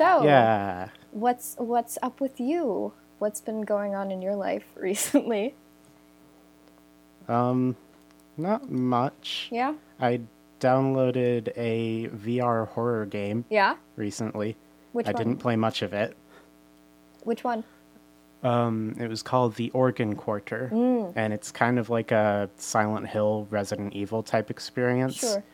So, Yeah. what's what's up with you? What's been going on in your life recently? Um, not much. Yeah, I downloaded a VR horror game yeah. recently. Which I one? didn't play much of it. Which one? Um, it was called The Organ Quarter, Mm. and it's kind of like a Silent Hill, Resident Evil type experience. Sure.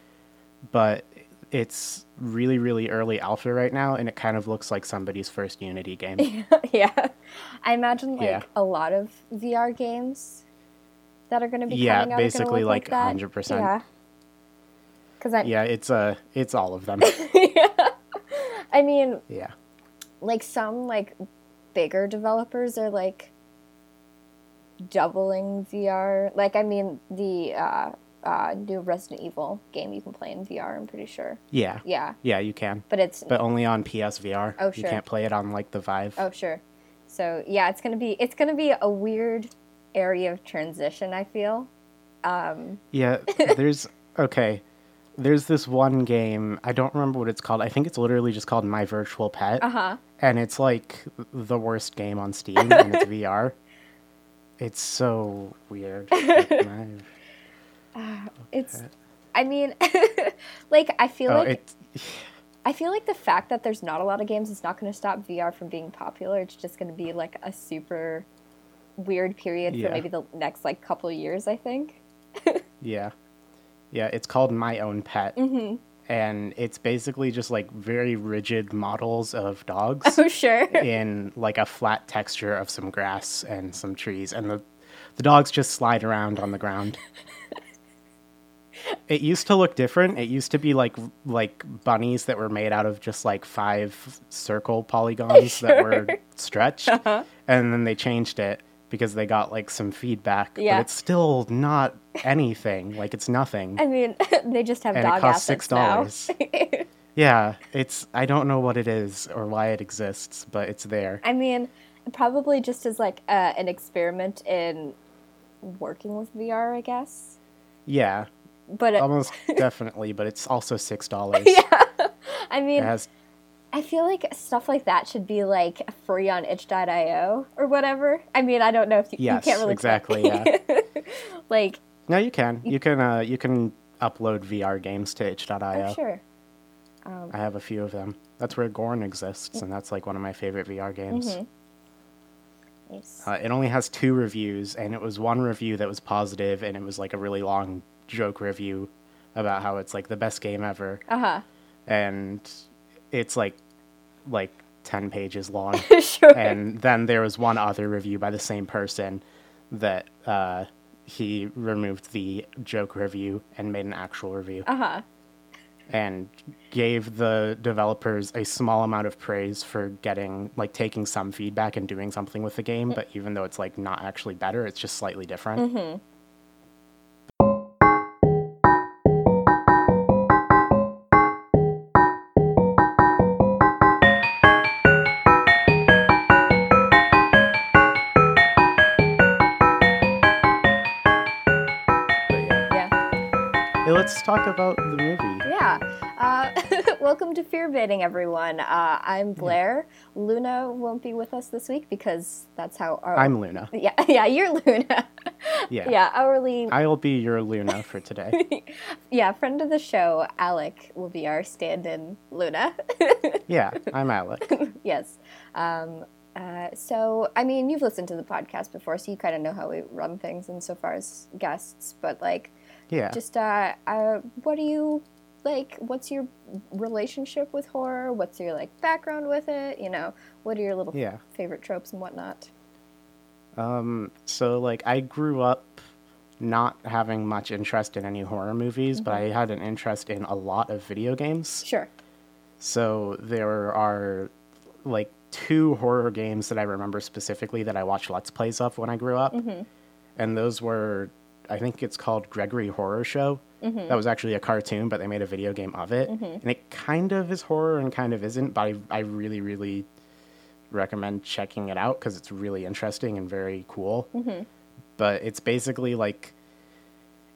But it's really, really early alpha right now, and it kind of looks like somebody's first Unity game. yeah, I imagine like Yeah. a lot of VR games that are going to be Yeah, coming out basically, like, that. 100%. Yeah. Because I, yeah, it's uh, it's all of them. I mean, yeah. like some like bigger developers are like doubling VR. Like I mean the uh, uh, new Resident Evil game you can play in VR. I'm pretty sure. Yeah. Yeah, Yeah, you can. but it's But only on PSVR. Oh, sure. You can't play it on like the Vive. oh sure. So yeah, it's gonna be it's gonna be a weird area of transition. I feel. Um, Yeah, there's okay. There's this one game. I don't remember what it's called. I think it's literally just called My Virtual Pet, uh huh. and it's like the worst game on Steam, and it's VR. It's so weird. My- It's. I mean, like I feel oh, like it. I feel like the fact that there's not a lot of games is not going to stop VR from being popular. It's just going to be like a super weird period Yeah. for maybe the next like couple years. I think. Yeah, yeah. It's called My Own Pet, Mm-hmm. and it's basically just like very rigid models of dogs. Oh sure. in like a flat texture of some grass and some trees and the the dogs just slide around on the ground it used to look different it used to be like like bunnies that were made out of just like five circle polygons that were stretched Uh-huh. and then they changed it because they got like some feedback Yeah. but it's still not anything like it's nothing I mean, they just have And it costs $6. yeah it's i don't know what it is or why it exists but it's there I mean, probably just as like uh, an experiment in working with VR, I guess. yeah But it, almost definitely, but it's also six dollars. yeah, I mean, has I feel like stuff like that should be like free on itch.io or whatever. I mean, I don't know if you, Yes, you can't really exactly, play- like, no, you can. You can uh, you can upload VR games to itch.io. oh, sure. I have a few of them. That's where Gorn exists, and that's like one of my favorite VR games. Mm-hmm. Nice. Uh, it only has two reviews, and it was one review that was positive, and it was like a really long joke review about how it's like the best game ever, Uh huh. and it's like like ten pages long. sure. and then there was one other review by the same person that uh, he removed the joke review and made an actual review Uh huh. and gave the developers a small amount of praise for getting like taking some feedback and doing something with the game but even though it's like not actually better it's just slightly different But talk about the movie Yeah. Uh, welcome to Fear Baiting, everyone. Uh, I'm Blair. Luna won't be with us this week because that's how our. i'm luna Yeah, yeah, you're Luna. yeah yeah, hourly. i'll be your luna for today Yeah, friend of the show, Alec, will be our stand in Luna. yeah i'm alec yes. Um, uh, so, I mean, you've listened to the podcast before, so you kind of know how we run things insofar as guests, but like, yeah just uh, uh, what do you like? What's your relationship with horror? What's your like background with it? You know, what are your little Yeah. favorite tropes and whatnot? Um, so like I grew up not having much interest in any horror movies, but I had an interest in a lot of video games. Sure. So there are like two horror games that I remember specifically that I watched Let's Plays of when I grew up. And those were I think it's called Gregory Horror Show. Mm-hmm. That was actually a cartoon, but they made a video game of it. Mm-hmm. And it kind of is horror and kind of isn't, but I, I really, really recommend checking it out because it's really interesting and very cool. Mm-hmm. But it's basically like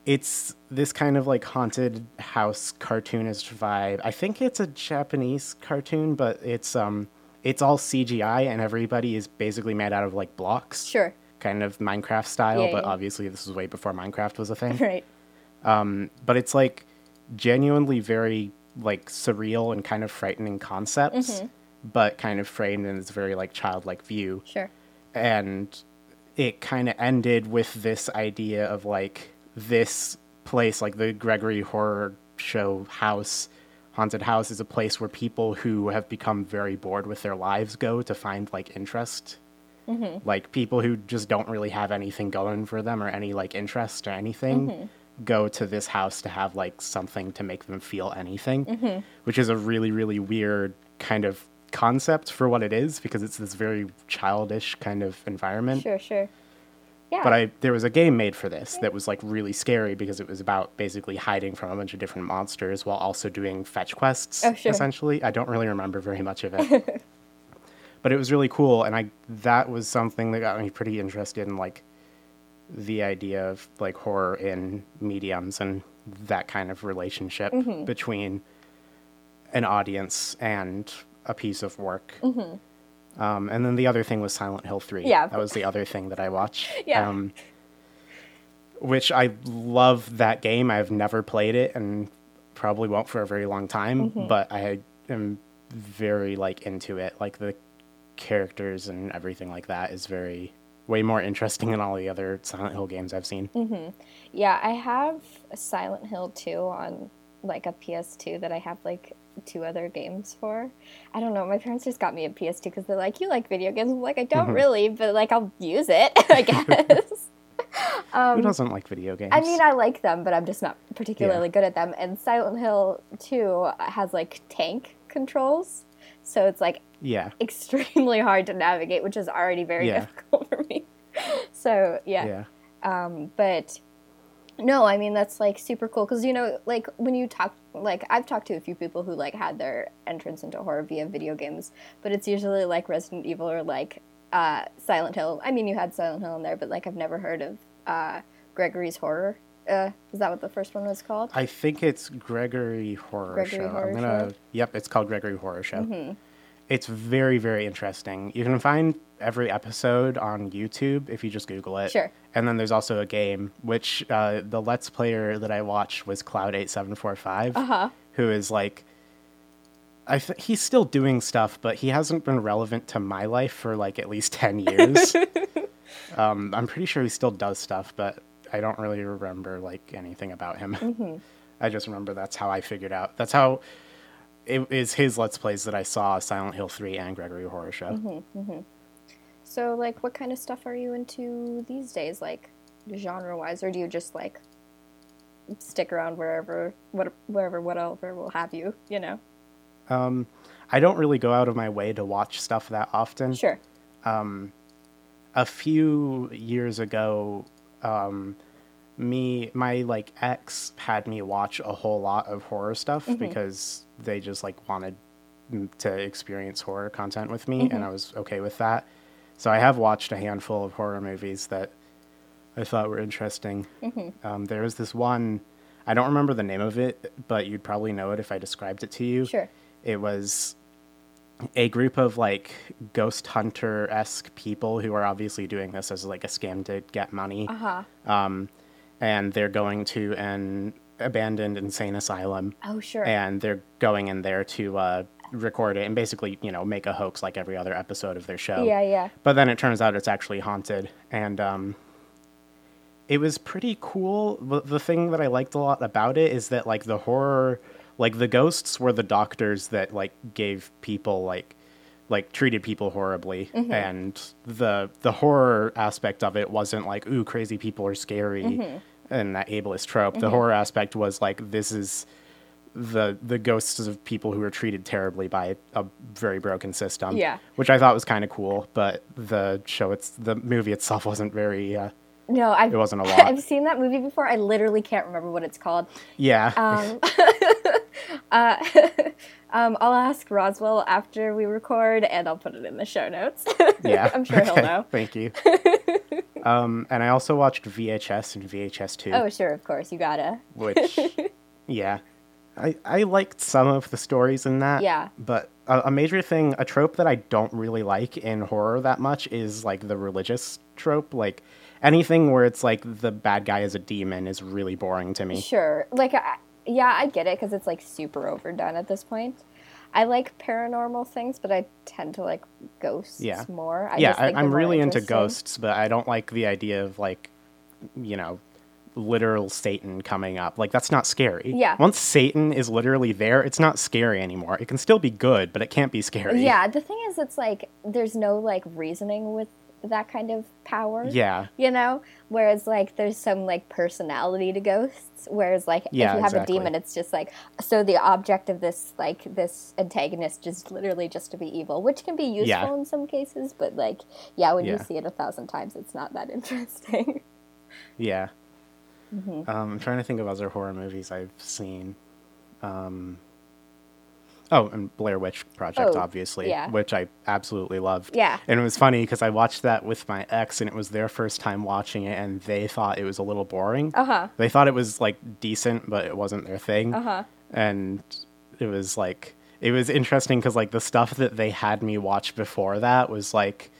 it's this kind of like haunted house cartoonist vibe. I think it's a Japanese cartoon, but it's um it's all CGI and everybody is basically made out of like blocks. Sure. Kind of Minecraft style, Yeah, but yeah. obviously this was way before Minecraft was a thing. Right. but it's like genuinely very like surreal and kind of frightening concepts, Mm-hmm. but kind of framed in this very like childlike view. Sure. And it kind of ended with this idea of like this place, like the Gregory Horror Show house, haunted house, is a place where people who have become very bored with their lives go to find like interest. Mm-hmm. Like people who just don't really have anything going for them or any like interest or anything mm-hmm. go to this house to have like something to make them feel anything, mm-hmm. which is a really, really weird kind of concept for what it is because it's this very childish kind of environment. Sure. Sure. Yeah. But I there was a game made for this that was like really scary because it was about basically hiding from a bunch of different monsters while also doing fetch quests. Oh, sure. Essentially, I don't really remember very much of it, but it was really cool, and I that was something that got me pretty interested in like the idea of like horror in mediums and that kind of relationship Mm-hmm. between an audience and a piece of work. Um, and then the other thing was Silent Hill 3. Mm-hmm. Yeah. That was the other thing that I watched. Yeah. Um, which I love that game. I've never played it and probably won't for a very long time, Mm-hmm. but I am very like into it. Like the characters and everything like that is very way more interesting than all the other Silent Hill games I've seen. Mm. Yeah, I have a Silent Hill 2 on like a PS2 that I have like two other games for. I don't know. My parents just got me a PS2 because they're like, "You like video games?" I'm like, "I don't really, but like I'll use it, I guess." Who doesn't like video games? Um, I mean, I like them, but I'm just not particularly good at them. And Silent Hill 2 has like tank controls, so it's like yeah, extremely hard to navigate, which is already very Yeah. difficult for me. So yeah, yeah, um, but no, I mean that's like super cool because you know, like when you talk, like I've talked to a few people who like had their entrance into horror via video games, but it's usually like Resident Evil or like uh, Silent Hill. I mean, you had Silent Hill in there, but like I've never heard of uh, Gregory's Horror. Uh, is that what the first one was called? I think it's Gregory Horror Gregory Show. Horror I'm gonna. Show? Mm-hmm. Yep, it's called Gregory Horror Show. It's very, very interesting. You can find every episode on YouTube if you just Google it. Sure. And then there's also a game, which uh, the Let's Player that I watched was Cloud8745, Uh-huh. who is like. I th- he's still doing stuff, but he hasn't been relevant to my life for like at least 10 years. um, I'm pretty sure he still does stuff, but I don't really remember like anything about him. Mm-hmm. I just remember that's how I figured out. That's how it is his Let's Plays that I saw Silent Hill 3 and Gregory Horror Show. Mm-hmm. So, like, what kind of stuff are you into these days, like genre wise, or do you just like stick around wherever, what, wherever, whatever will have you? You know? Um, I don't really go out of my way to watch stuff that often. Sure. A few years ago, um, me, my like ex had me watch a whole lot of horror stuff because they just like wanted to experience horror content with me, and I was okay with that. So I have watched a handful of horror movies that I thought were interesting. Um, there was this one, I don't remember the name of it, but you'd probably know it if I described it to you. Sure. It was a group of like ghost hunter esque people who are obviously doing this as like a scam to get money. Uh huh. And they're going to an abandoned insane asylum Oh, sure. and they're going in there to uh, record it and basically, you know, make a hoax like every other episode of their show. yeah, yeah. But then it turns out it's actually haunted, and um, it was pretty cool. The, the thing that I liked a lot about it is that like the horror, like the ghosts were the doctors that like gave people like like treated people horribly, and the the horror aspect of it wasn't like ooh crazy people are scary and that ableist trope. The horror aspect was like this is the the ghosts of people who were treated terribly by a very broken system. Yeah. which I thought was kind of cool. But the show, it's the movie itself wasn't very. Uh, No, I've, It wasn't a lot. I've seen that movie before. I literally can't remember what it's called. yeah, Um, I'll ask Roswell after we record, and I'll put it in the show notes. yeah. I'm sure he'll know. Thank you. um, and I also watched VHS and VHS two. oh, sure, of course, you gotta. which yeah I, I liked some of the stories in that Yeah. but a, a major thing a trope that i don't really like in horror that much is like the religious trope like anything where it's like the bad guy is a demon is really boring to me Sure, like, I, yeah, I get it because it's like super overdone at this point. I like paranormal things, but I tend to like ghosts Yeah. more. I yeah just I, think they're i'm more really into ghosts but i don't like the idea of like you know literal satan coming up like that's not scary Yeah. once satan is literally there it's not scary anymore it can still be good but it can't be scary Yeah, the thing is, it's like there's no like reasoning with that kind of power. yeah you know whereas like there's some like personality to ghosts whereas like Yeah, if you have exactly. a demon it's just like so the object of this like this antagonist is literally just to be evil which can be useful Yeah. in some cases but like yeah when you see it a thousand times it's not that interesting Yeah. Mm-hmm. Um, I'm trying to think of other horror movies I've seen. Um, oh, and Blair Witch Project, Oh, obviously, yeah. which I absolutely loved. Yeah. And it was funny because I watched that with my ex, and it was their first time watching it, and they thought it was a little boring. uh-huh They thought it was like decent, but it wasn't their thing. uh-huh And it was like it was interesting because like the stuff that they had me watch before that was like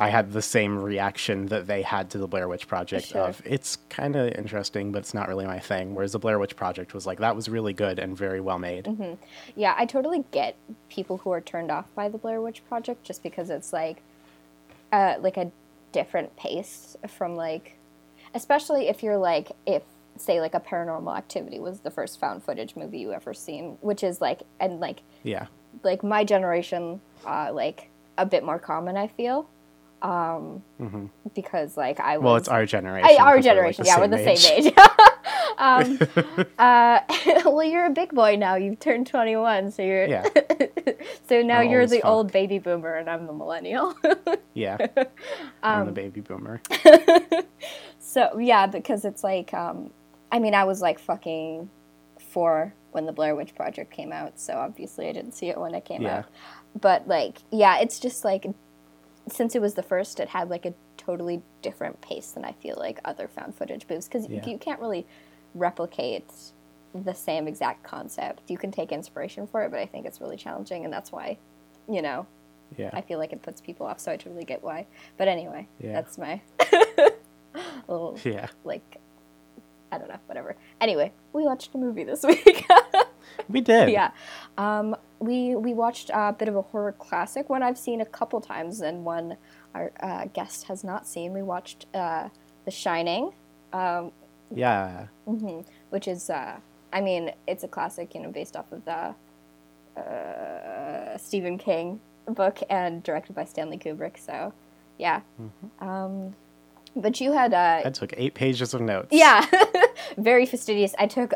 I had the same reaction that they had to the Blair Witch Project Sure. of it's kind of interesting, but it's not really my thing. Whereas the Blair Witch Project was like that was really good and very well made. Mm-hmm. Yeah, I totally get people who are turned off by the Blair Witch Project just because it's like, uh, like a different pace from like, especially if you're like if say like a Paranormal Activity was the first found footage movie you ever seen, which is like and like Yeah, like my generation, uh, like a bit more common. I feel. Um, because like I was Mm-hmm. well, it's our generation. I, our 'cause we're, like, generation, yeah, we're the same age. um, uh, well, you're a big boy now. You've turned 21, so you're Yeah, so now I'm you're the fuck. old baby boomer, and I'm the millennial. yeah. Um, I'm the baby boomer. so yeah, because it's like, um, I mean, I was like fucking four when the Blair Witch Project came out, so obviously I didn't see it when it came Yeah. out. But like, yeah, it's just like since it was the first, it had like a totally different pace than I feel like other found footage movies because Yeah. you can't really replicate the same exact concept. You can take inspiration for it, but I think it's really challenging, and that's why, you know, Yeah, I feel like it puts people off. So I totally get why. But anyway, Yeah. that's my little yeah. like I don't know, whatever. Anyway, we watched a movie this week. We did. yeah, um, we we watched a bit of a horror classic, one I've seen a couple times, and one our uh, guest has not seen. We watched uh, The Shining, um, Yeah. which is, uh, I mean, it's a classic, you know, based off of the uh, Stephen King book and directed by Stanley Kubrick. So, yeah. Um, but you had uh, I took eight pages of notes. yeah, very fastidious. I took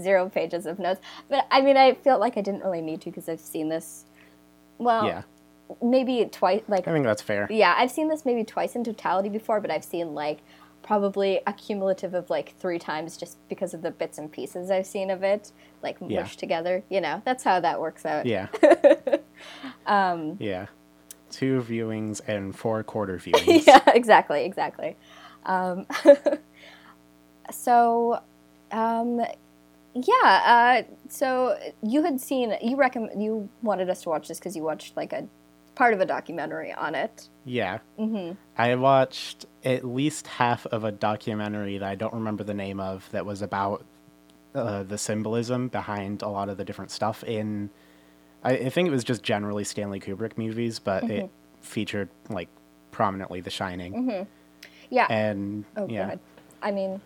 zero pages of notes, but I mean, I felt like I didn't really need to because I've seen this. Well, Yeah. maybe twice. Like, I think that's fair. yeah, I've seen this maybe twice in totality before, but I've seen like probably a cumulative of like three times just because of the bits and pieces I've seen of it, like mushed together. You know, that's how that works out. Yeah. Um, yeah. Two viewings and four quarter viewings. yeah, exactly, exactly. Um, so, um, yeah. Uh, so you had seen you recommend you wanted us to watch this because you watched like a part of a documentary on it. Yeah. Mm-hmm. I watched at least half of a documentary that I don't remember the name of that was about uh, the symbolism behind a lot of the different stuff in. I, I think it was just generally Stanley Kubrick movies, but it featured like prominently The Shining. Yeah. And oh, yeah. I mean,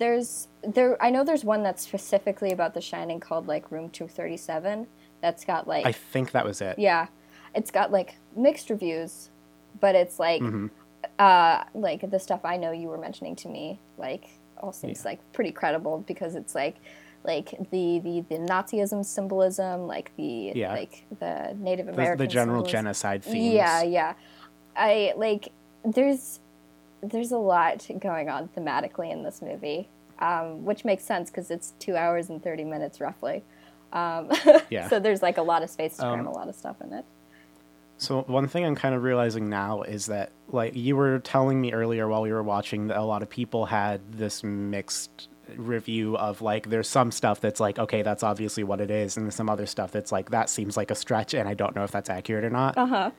there's there. I know there's one that's specifically about The Shining called like Room Two Thirty Seven. That's got like I think that was it. Yeah, it's got like mixed reviews, but it's like, Mm-hmm. uh, like the stuff I know you were mentioning to me, like all seems Yeah. like pretty credible because it's like, like the the the Nazism symbolism, like the Yeah. like the Native The, the general symbolism. genocide themes. Yeah, yeah. I like there's there's a lot going on thematically in this movie, um, which makes sense because it's two hours and thirty minutes roughly. Um, Yeah. so there's like a lot of space to cram Um, a lot of stuff in it. So one thing I'm kind of realizing now is that like you were telling me earlier while we were watching that a lot of people had this mixed review of like there's some stuff that's like okay that's obviously what it is and some other stuff that's like that seems like a stretch and I don't know if that's accurate or not. Uh-huh.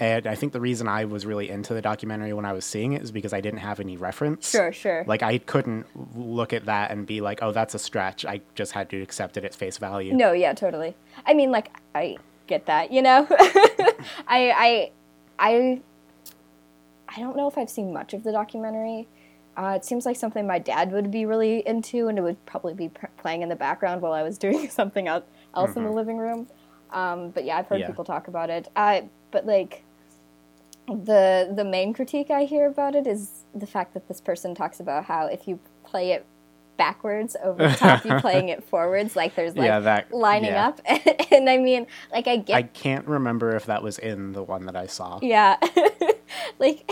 And I think the reason I was really into the documentary when I was seeing it is because I didn't have any reference. Sure, sure. Like I couldn't look at that and be like, "Oh, that's a stretch." I just had to accept it at face value. No, yeah, totally. I mean, like, I get that, you know. I, I, I, I don't know if I've seen much of the documentary. Uh, it seems like something my dad would be really into, and it would probably be p- playing in the background while I was doing something else, else in the living room. Um, but yeah, I've heard Yeah. people talk about it. Uh, but like, the the main critique I hear about it is the fact that this person talks about how if you play it backwards over top, you playing it forwards, like there's like Yeah, that- lining yeah. up. and I mean, like I get I can't remember if that was in the one that I saw. yeah, like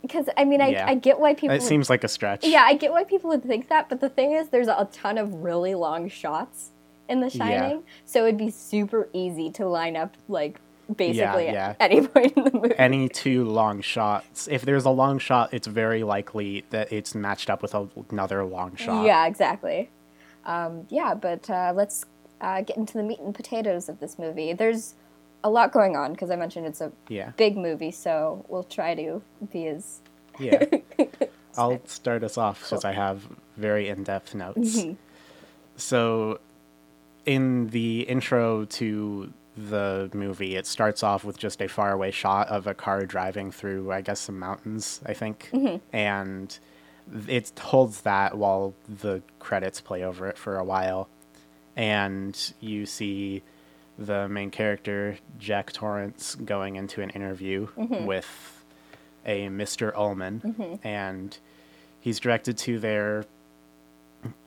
because I mean I Yeah. I get why people It seems like a stretch. yeah I get why people would think that, but the thing is, there's a ton of really long shots in The. Shining, so it'd be super easy to line up like basically yeah. at any point in the movie. Any two long shots. If there's a long shot, it's very likely that it's matched up with a- another long shot. Yeah, exactly. Um, yeah, but uh, let's uh, get into the meat and potatoes of this movie. There's a lot going on because I mentioned it's a Yeah. big movie, so we'll try to be as Yeah. I'll start us off since I have very in depth notes. Mm-hmm. So, in the intro to the movie, it starts off with just a faraway shot of a car driving through, I guess, some mountains, I think. Mm-hmm. And it holds that while the credits play over it for a while. And you see the main character, Jack Torrance, going into an interview Mm-hmm. with a Mr. Ullman. And he's directed to their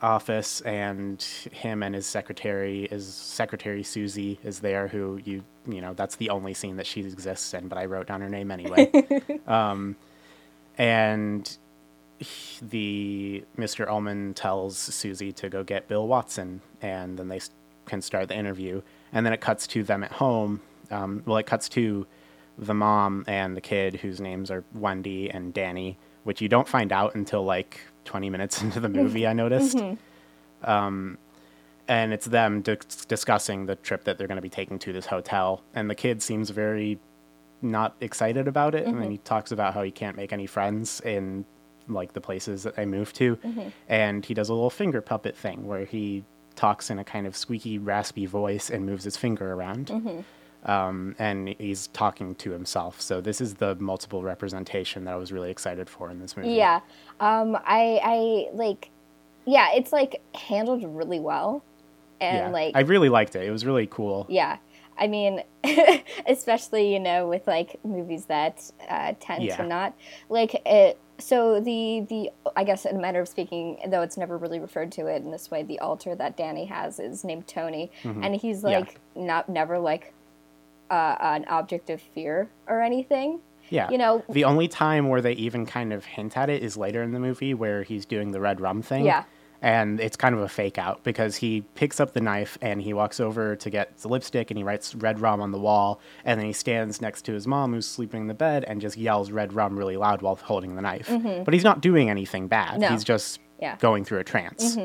office and him and his secretary is secretary Susie is there who you you know that's the only scene that she exists in but I wrote down her name anyway um and he- the Mr. Ullman tells Susie to go get Bill Watson and then they can start the interview and then it cuts to them at home um, well it cuts to the mom and the kid whose names are Wendy and Danny which you don't find out until like 20 minutes into the movie I noticed. Mm-hmm. Um, and it's them dis- discussing the trip that they're going to be taking to this hotel and the kid seems very not excited about it and then he mm-hmm. talks about how he can't make any friends in like the places that they move to mm-hmm. and he does a little finger puppet thing where he talks in a kind of squeaky raspy voice and moves his finger around um, and he's talking to himself so this is the multiple representation that i was really excited for in this movie Yeah. Um, I, I like, yeah, it's like handled really well. And yeah like, i really liked it it was really cool yeah. I mean, especially, you know, with like movies that uh, tend Yeah. to not like it. So the the I guess in a matter of speaking, though it's never really referred to it in this way, the alter that Danny has is named Tony, and he's Mm-hmm. Yeah. like not never like uh, an object of fear or anything. Yeah. You know- the only time where they even kind of hint at it is later in the movie where he's doing the red rum thing. Yeah. And it's kind of a fake out because he picks up the knife and he walks over to get the lipstick and he writes red rum on the wall. And then he stands next to his mom who's sleeping in the bed and just yells red rum really loud while holding the knife. But he's not doing anything bad. Mm-hmm. No. He's just Yeah. going through a trance.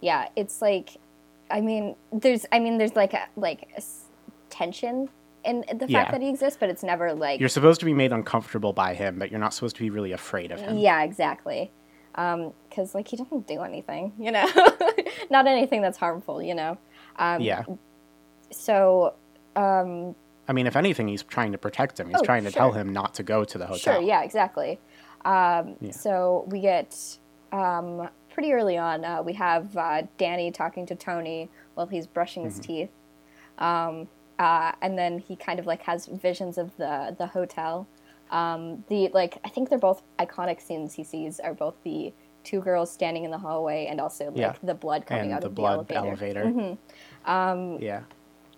yeah it's like i mean there's i mean there's like a like a tension in the fact Yeah. that he exists but it's never like You're supposed to be made uncomfortable by him, but you're not supposed to be really afraid of him. yeah exactly because like he doesn't do anything you know not anything that's harmful you know um, yeah. so um, I mean, if anything, he's trying to protect him. He's Oh, trying to tell him not to go to the hotel. Sure, yeah, exactly. Um, Yeah. So we get um, pretty early on, uh, we have uh, Danny talking to Tony while he's brushing Mm-hmm. his teeth. Um, uh, and then he kind of like has visions of the, the hotel. Um, the like, I think they're both iconic scenes he sees are both the two girls standing in the hallway and also like Yeah. the blood coming and out the of blood the elevator. elevator. yeah.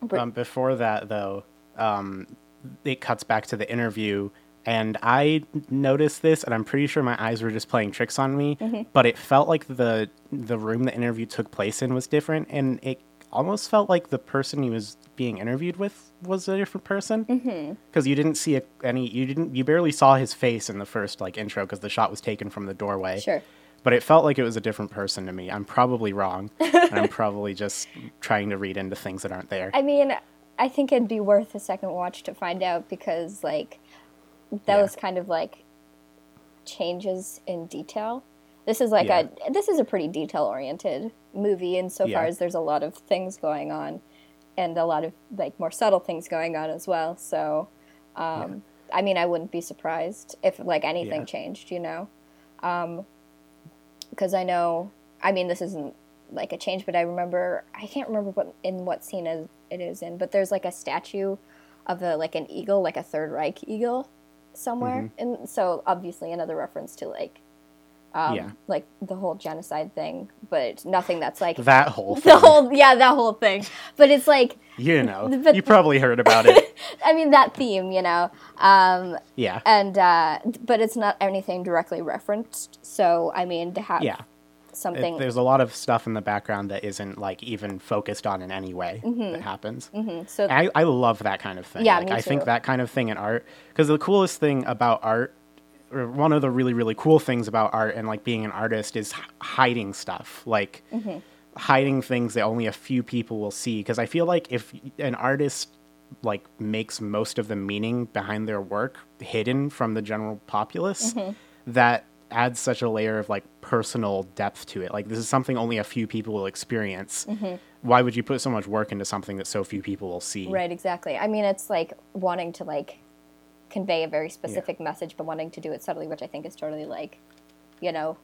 Br- Um, before that, though, um, it cuts back to the interview, and I noticed this, and I'm pretty sure my eyes were just playing tricks on me. Mm-hmm. But it felt like the the room the interview took place in was different, and it almost felt like the person he was being interviewed with was a different person mm-hmm. because you didn't see a, any you didn't you barely saw his face in the first like intro because the shot was taken from the doorway Sure. but it felt like it was a different person to me i'm probably wrong and i'm probably just trying to read into things that aren't there I mean, I think it'd be worth a second watch to find out because, like, those Yeah. kind of like changes in detail. This is like Yeah. a this is a pretty detail oriented movie insofar Yeah. as there's a lot of things going on and a lot of like more subtle things going on as well. So, um, I mean, I wouldn't be surprised if like anything Yeah. changed, you know, because I know. I mean, this isn't like a change, but I remember I can't remember what in what scene is- it is in, but there's like a statue of a like an eagle, like a Third Reich eagle, somewhere, Mm-hmm. and so obviously another reference to like. Um, Yeah. like the whole genocide thing, but nothing that's like that whole the whole yeah that whole thing. But it's like you know. but- you probably heard about it. I mean that theme you know. Um yeah. and uh but it's not anything directly referenced. So i mean to have yeah. It- something there's a lot of stuff in the background that isn't like even focused on in any way Mm-hmm. that happens so I, I love that kind of thing. Yeah, like, me I think that kind of thing in art because the coolest thing about art, one of the really really cool things about art and like being an artist is h- hiding stuff, like Mm-hmm. hiding things that only a few people will see. Because I feel like if an artist like makes most of the meaning behind their work hidden from the general populace, Mm-hmm. that adds such a layer of like personal depth to it. Like this is something only a few people will experience. Mm-hmm. Why would you put so much work into something that so few people will see? right exactly i mean it's like wanting to like convey a very specific message but wanting to do it subtly which i think is totally like you know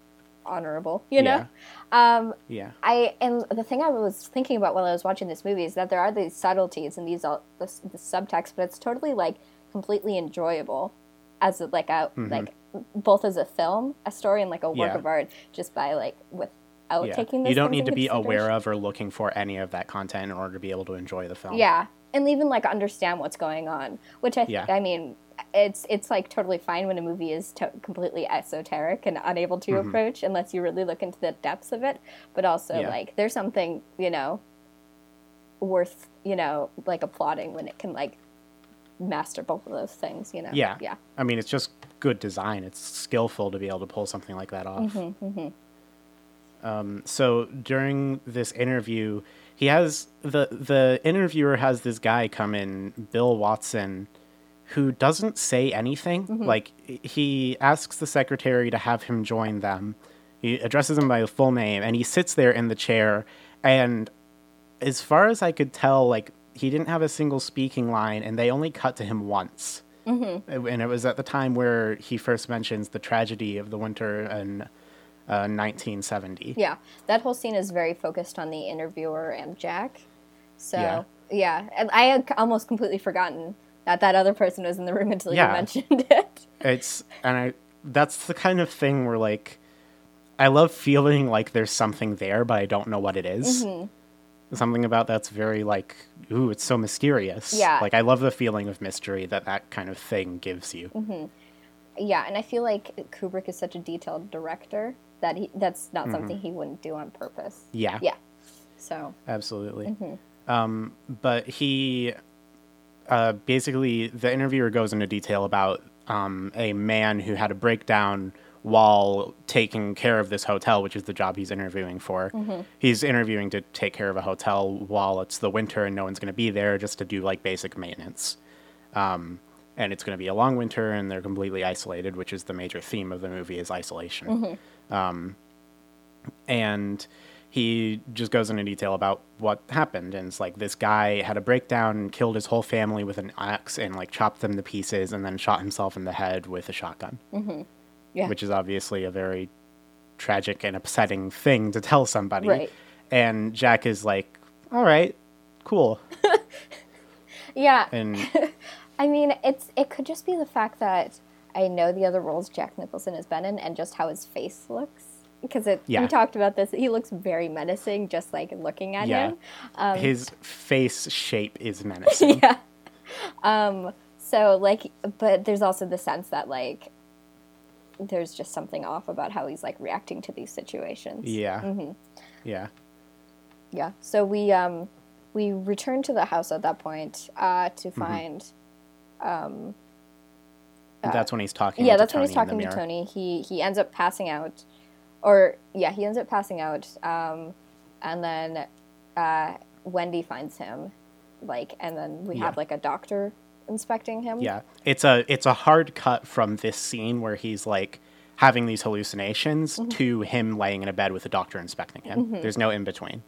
honorable you know um Yeah. I and the thing I was thinking about while I was watching this movie is that there are these subtleties and these all the, the subtext, but it's totally like completely enjoyable as a, like a like both as a film, a story, and like a work Mm-hmm. Yeah. of art, just by like without Yeah. You don't need to be aware of or looking for any of that content in order to be able to enjoy the film. Yeah, and even like understand what's going on, which I Yeah. I mean. It's it's like totally fine when a movie is to- completely esoteric and unable to Mm-hmm. approach unless you really look into the depths of it. But also Yeah. like there's something you know worth you know like applauding when it can like master both of those things. You know. Yeah. Yeah. I mean, it's just good design. It's skillful to be able to pull something like that off. Mm-hmm, Um, so during this interview, he has the the interviewer has this guy come in, Bill Watson, who doesn't say anything. Mm-hmm. Like he asks the secretary to have him join them. He addresses him by the full name, and he sits there in the chair. And as far as I could tell, like he didn't have a single speaking line, and they only cut to him once. Mm-hmm. And it was at the time where he first mentions the tragedy of the winter in uh, 1970. Yeah, that whole scene is very focused on the interviewer and Jack. So Yeah. yeah, and I had almost completely forgotten that that other person was in the room until Yeah. you mentioned it. It's and I that's the kind of thing where like I love feeling like there's something there, but I don't know what it is. Mm-hmm. Something about that's very like ooh, it's so mysterious. Yeah. Like I love the feeling of mystery that that kind of thing gives you. Mm-hmm. Yeah, and I feel like Kubrick is such a detailed director that he that's not something he wouldn't do on purpose. Yeah. Yeah. So Absolutely. Mm-hmm. Um, but he uh, basically the interviewer goes into detail about um, a man who had a breakdown while taking care of this hotel, which is the job he's interviewing for. Mm-hmm. He's interviewing to take care of a hotel while it's the winter and no one's going to be there, just to do like basic maintenance. Um, and it's going to be a long winter, and they're completely isolated, which is the major theme of the movie is isolation and he just goes into detail about what happened and it's like this guy had a breakdown killed his whole family with an axe and like chopped them to pieces and then shot himself in the head with a shotgun mm-hmm. yeah. which is obviously a very tragic and upsetting thing to tell somebody Right. and jack is like all right cool yeah. and I mean, it's it could just be the fact that I know the other roles Jack Nicholson has been in and just how his face looks. Because Yeah. we talked about this, he looks very menacing just like looking at yeah him. Um, his face shape is menacing yeah. Um, so like, but there's also the sense that like, there's just something off about how he's like reacting to these situations. yeah Mm-hmm. yeah Yeah. So we um we return to the house at that point uh, to Mm-hmm. find. that's when he's talking. Yeah, that's when he's talking to. Tony. He he ends up passing out, or yeah, he ends up passing out. Um, and then uh, Wendy finds him, like, and then we Yeah. have like a doctor inspecting him. Yeah, it's a it's a hard cut from this scene where he's like having these hallucinations Mm-hmm. to him laying in a bed with a doctor inspecting him. There's no in between,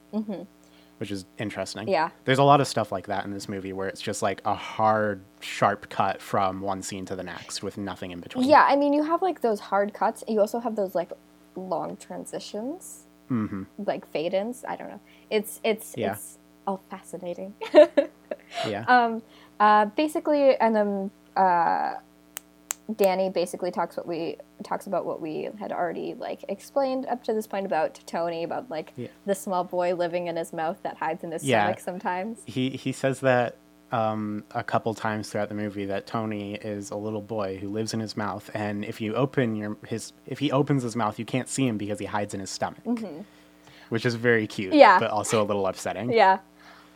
which is interesting. Mm-hmm. Yeah. there's a lot of stuff like that in this movie where it's just like a hard, sharp cut from one scene to the next with nothing in between. Yeah, I mean, you have like those hard cuts. You also have those like long transitions, mm-hmm. like fade ins. I don't know. It's it's Yeah. it's all fascinating. yeah, um, uh, basically, and then uh, Danny basically talks what we talks about what we had already like explained up to this point about Tony about like Yeah. the small boy living in his mouth that hides in his Yeah. stomach sometimes. he he says that um, a couple times throughout the movie that Tony is a little boy who lives in his mouth, and if you open your his if he opens his mouth, you can't see him because he hides in his stomach, which is very cute, Mm-hmm. Yeah. but also a little upsetting. Yeah,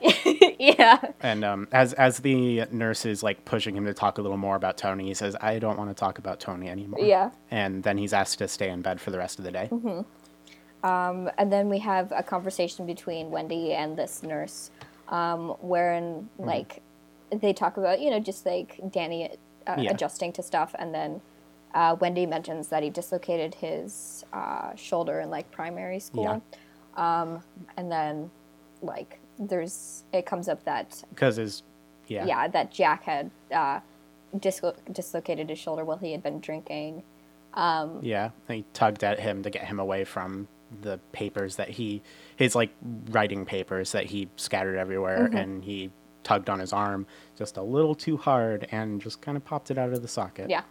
yeah, And um, as as the nurse is like pushing him to talk a little more about Tony, he says, "I don't want to talk about Tony anymore." Yeah. And then he's asked to stay in bed for the rest of the day. Um, and then we have a conversation between Wendy and this nurse, um, wherein Mm-hmm. like they talk about you know just like Danny uh, Yeah. adjusting to stuff, and then uh, Wendy mentions that he dislocated his uh, shoulder in like primary school, um, and then like there's it comes up that Because his yeah yeah, that Jack had uh, dislo- dislocated his shoulder while he had been drinking. Yeah, he tugged at him to get him away from the papers that he, his like writing papers that he scattered everywhere, Mm-hmm. and he tugged on his arm just a little too hard and just kind of popped it out of the socket. Yeah,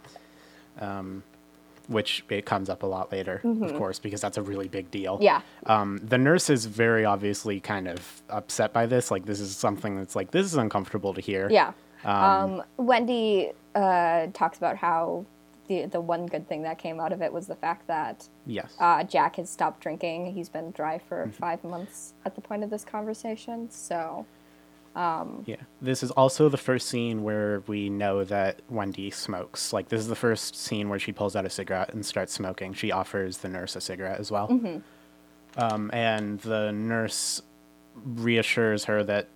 Which it comes up a lot later, of course, because that's a really big deal. Mm-hmm. yeah, Um, the nurse is very obviously kind of upset by this. Like, this is something that's like, this is uncomfortable to hear. Yeah. Um, Wendy uh, talks about how the the one good thing that came out of it was the fact that Yes. uh, Jack has stopped drinking. He's been dry for Mm-hmm. five months at the point of this conversation. So Yeah. This is also the first scene where we know that Wendy smokes. Like, this is the first scene where she pulls out a cigarette and starts smoking. She offers the nurse a cigarette as well. Um, and the nurse reassures her that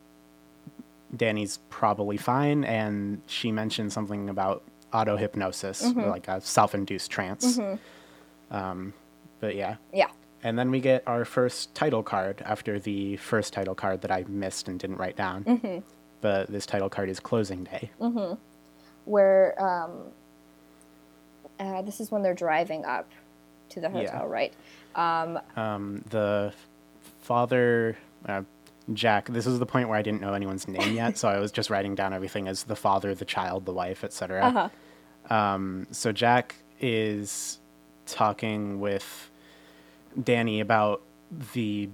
Danny's probably fine, and she mentions something about auto hypnosis, like a self induced trance. Um, but yeah. yeah, And then we get our first title card after the first title card that I missed and didn't write down. Mm-hmm. But this title card is Closing Day. where um, uh, this is when they're driving up to the Yeah. hotel, right? Um, the father, uh, Jack, this is the point where I didn't know anyone's name yet, so I was just writing down everything as the father, the child, the wife, etc. Uh-huh. Um, so Jack is talking with Danny about the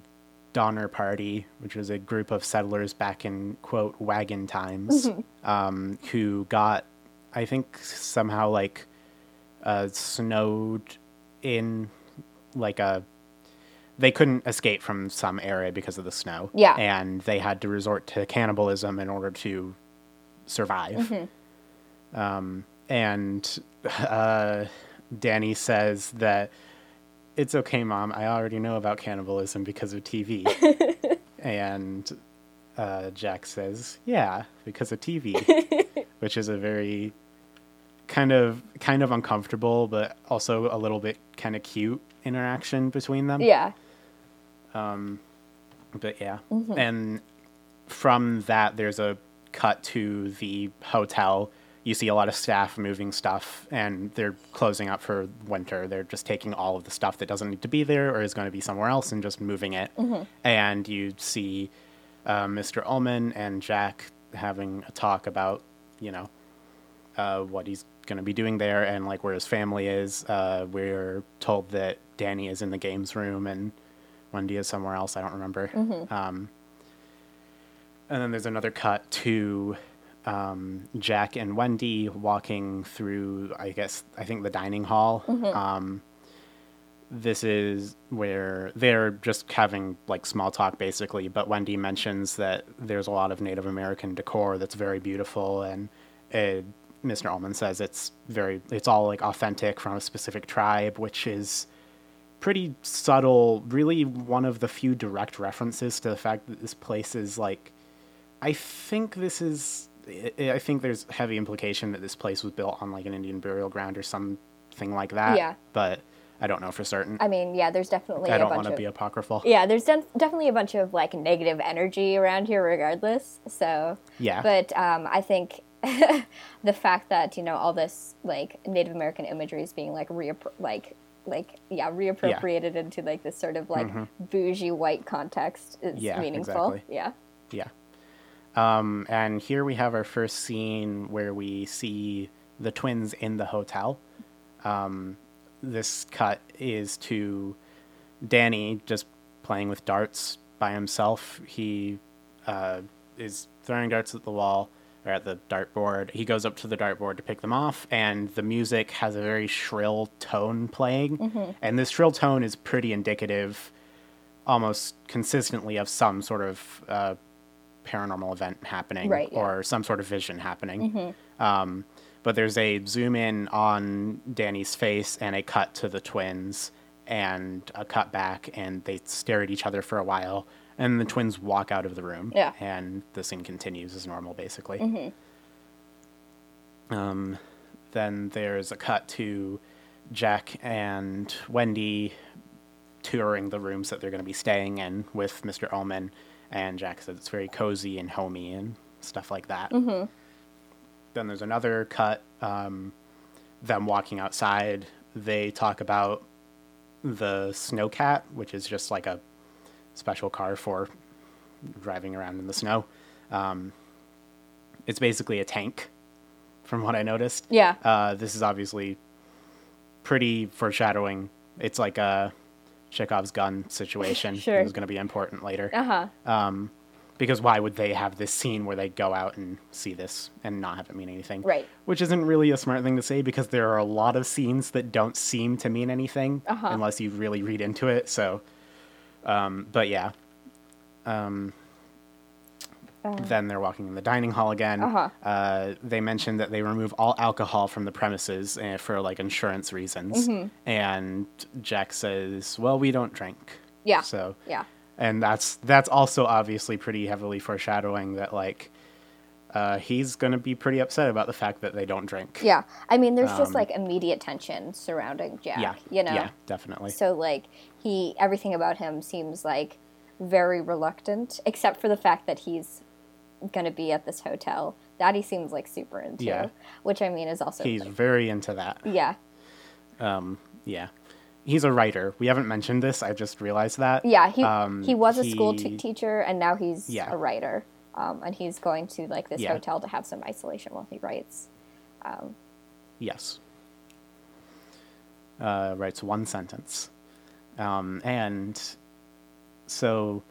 Donner Party, which was a group of settlers back in quote wagon times, um, who got, I think somehow like, uh, snowed in, like a. They couldn't escape from some area because of the snow. Yeah. And they had to resort to cannibalism in order to survive. Um, and uh, Danny says that it's okay, mom. I already know about cannibalism because of TV. and uh, Jack says, yeah, because of TV, which is a very kind of kind of uncomfortable, but also a little bit kind of cute interaction between them. Yeah, Um, But yeah. And from that, there's a cut to the hotel. You see a lot of staff moving stuff, and they're closing up for winter. They're just taking all of the stuff that doesn't need to be there or is going to be somewhere else and just moving it. And you see uh, Mr. Ullman and Jack having a talk about, you know, uh, what he's going to be doing there and like where his family is. Uh, we're told that Danny is in the games room and Wendy is somewhere else. I don't remember. Um, and then there's another cut to um, Jack and Wendy walking through, I guess, I think the dining hall. Um, this is where they're just having like small talk basically, but Wendy mentions that there's a lot of Native American decor that's very beautiful, and uh, Mr. Ullman says it's very, it's all like authentic from a specific tribe, which is pretty subtle, really one of the few direct references to the fact that this place is like, I think this is, I I think there's heavy implication that this place was built on like an Indian burial ground or something like that. Yeah. But I don't know for certain. I mean, yeah, there's definitely I a don't want to be apocryphal. yeah, there's def- definitely a bunch of like negative energy around here, regardless. So Yeah. but um, I think the fact that you know all this like Native American imagery is being like reappro- like like yeah reappropriated into like this sort of like bougie white context is Mm-hmm. Yeah, meaningful. exactly. Yeah. Yeah. Um, and here we have our first scene where we see the twins in the hotel. Um, this cut is to Danny just playing with darts by himself. He uh, is throwing darts at the wall or at the dartboard. He goes up to the dartboard to pick them off, and the music has a very shrill tone playing. And this shrill tone is pretty indicative almost consistently of some sort of uh, paranormal event happening Right, yeah. or some sort of vision happening. Um, but there's a zoom in on Danny's face and a cut to the twins and a cut back, and they stare at each other for a while. And the twins walk out of the room. Yeah. And the scene continues as normal, basically. Um, then there's a cut to Jack and Wendy touring the rooms that they're going to be staying in with Mr. Ullman. And Jack says it's very cozy and homey and stuff like that. Mm-hmm. Then there's another cut, um, them walking outside. They talk about the Snowcat, which is just like a special car for driving around in the snow. Um, it's basically a tank, from what I noticed. Yeah. Uh, this is obviously pretty foreshadowing. It's like a Chekhov's gun situation. Sure. It's going to be important later. Uh huh. Because why would they have this scene where they go out and see this and not have it mean anything? Right. Which isn't really a smart thing to say because there are a lot of scenes that don't seem to mean anything Uh-huh. unless you really read into it. So, um, but yeah. Um, then they're walking in the dining hall again. Uh-huh. Uh, they mentioned that they remove all alcohol from the premises uh, for like insurance reasons. Mm-hmm. And Jack says, "Well, we don't drink." Yeah. So Yeah. and that's that's also obviously pretty heavily foreshadowing that like uh, he's gonna be pretty upset about the fact that they don't drink. Yeah. I mean, there's just like immediate tension surrounding Jack. Um, yeah, You know. yeah, definitely. So like he everything about him seems like very reluctant, except for the fact that he's gonna be at this hotel. That he seems like super into. Yeah. Which I mean is also he's like- very into that. yeah. Yeah, he's a writer. We haven't mentioned this. I just realized that. Yeah, he Um, he was a school t- teacher and now he's Yeah. a writer. Um, and he's going to like this Yeah. hotel to have some isolation while he writes. Yes. Uh, writes one sentence. Um, and so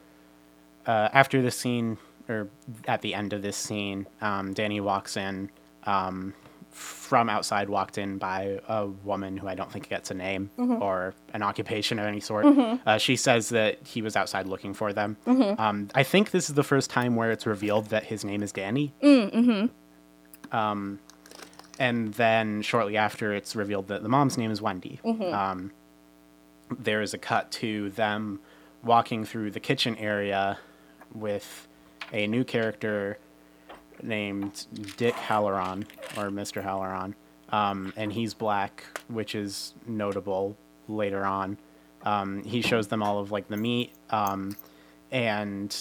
uh, after this scene, or at the end of this scene, um, Danny walks in. Um, from outside, walked in by a woman who I don't think gets a name or an occupation of any sort. Uh, she says that he was outside looking for them. Um, I think this is the first time where it's revealed that his name is Danny. Um, and then shortly after, it's revealed that the mom's name is Wendy. Um, there is a cut to them walking through the kitchen area with a new character named Dick Hallorann, or Mr. Hallorann. Um, and he's black, which is notable later on. Um, he shows them all of like the meat, um, and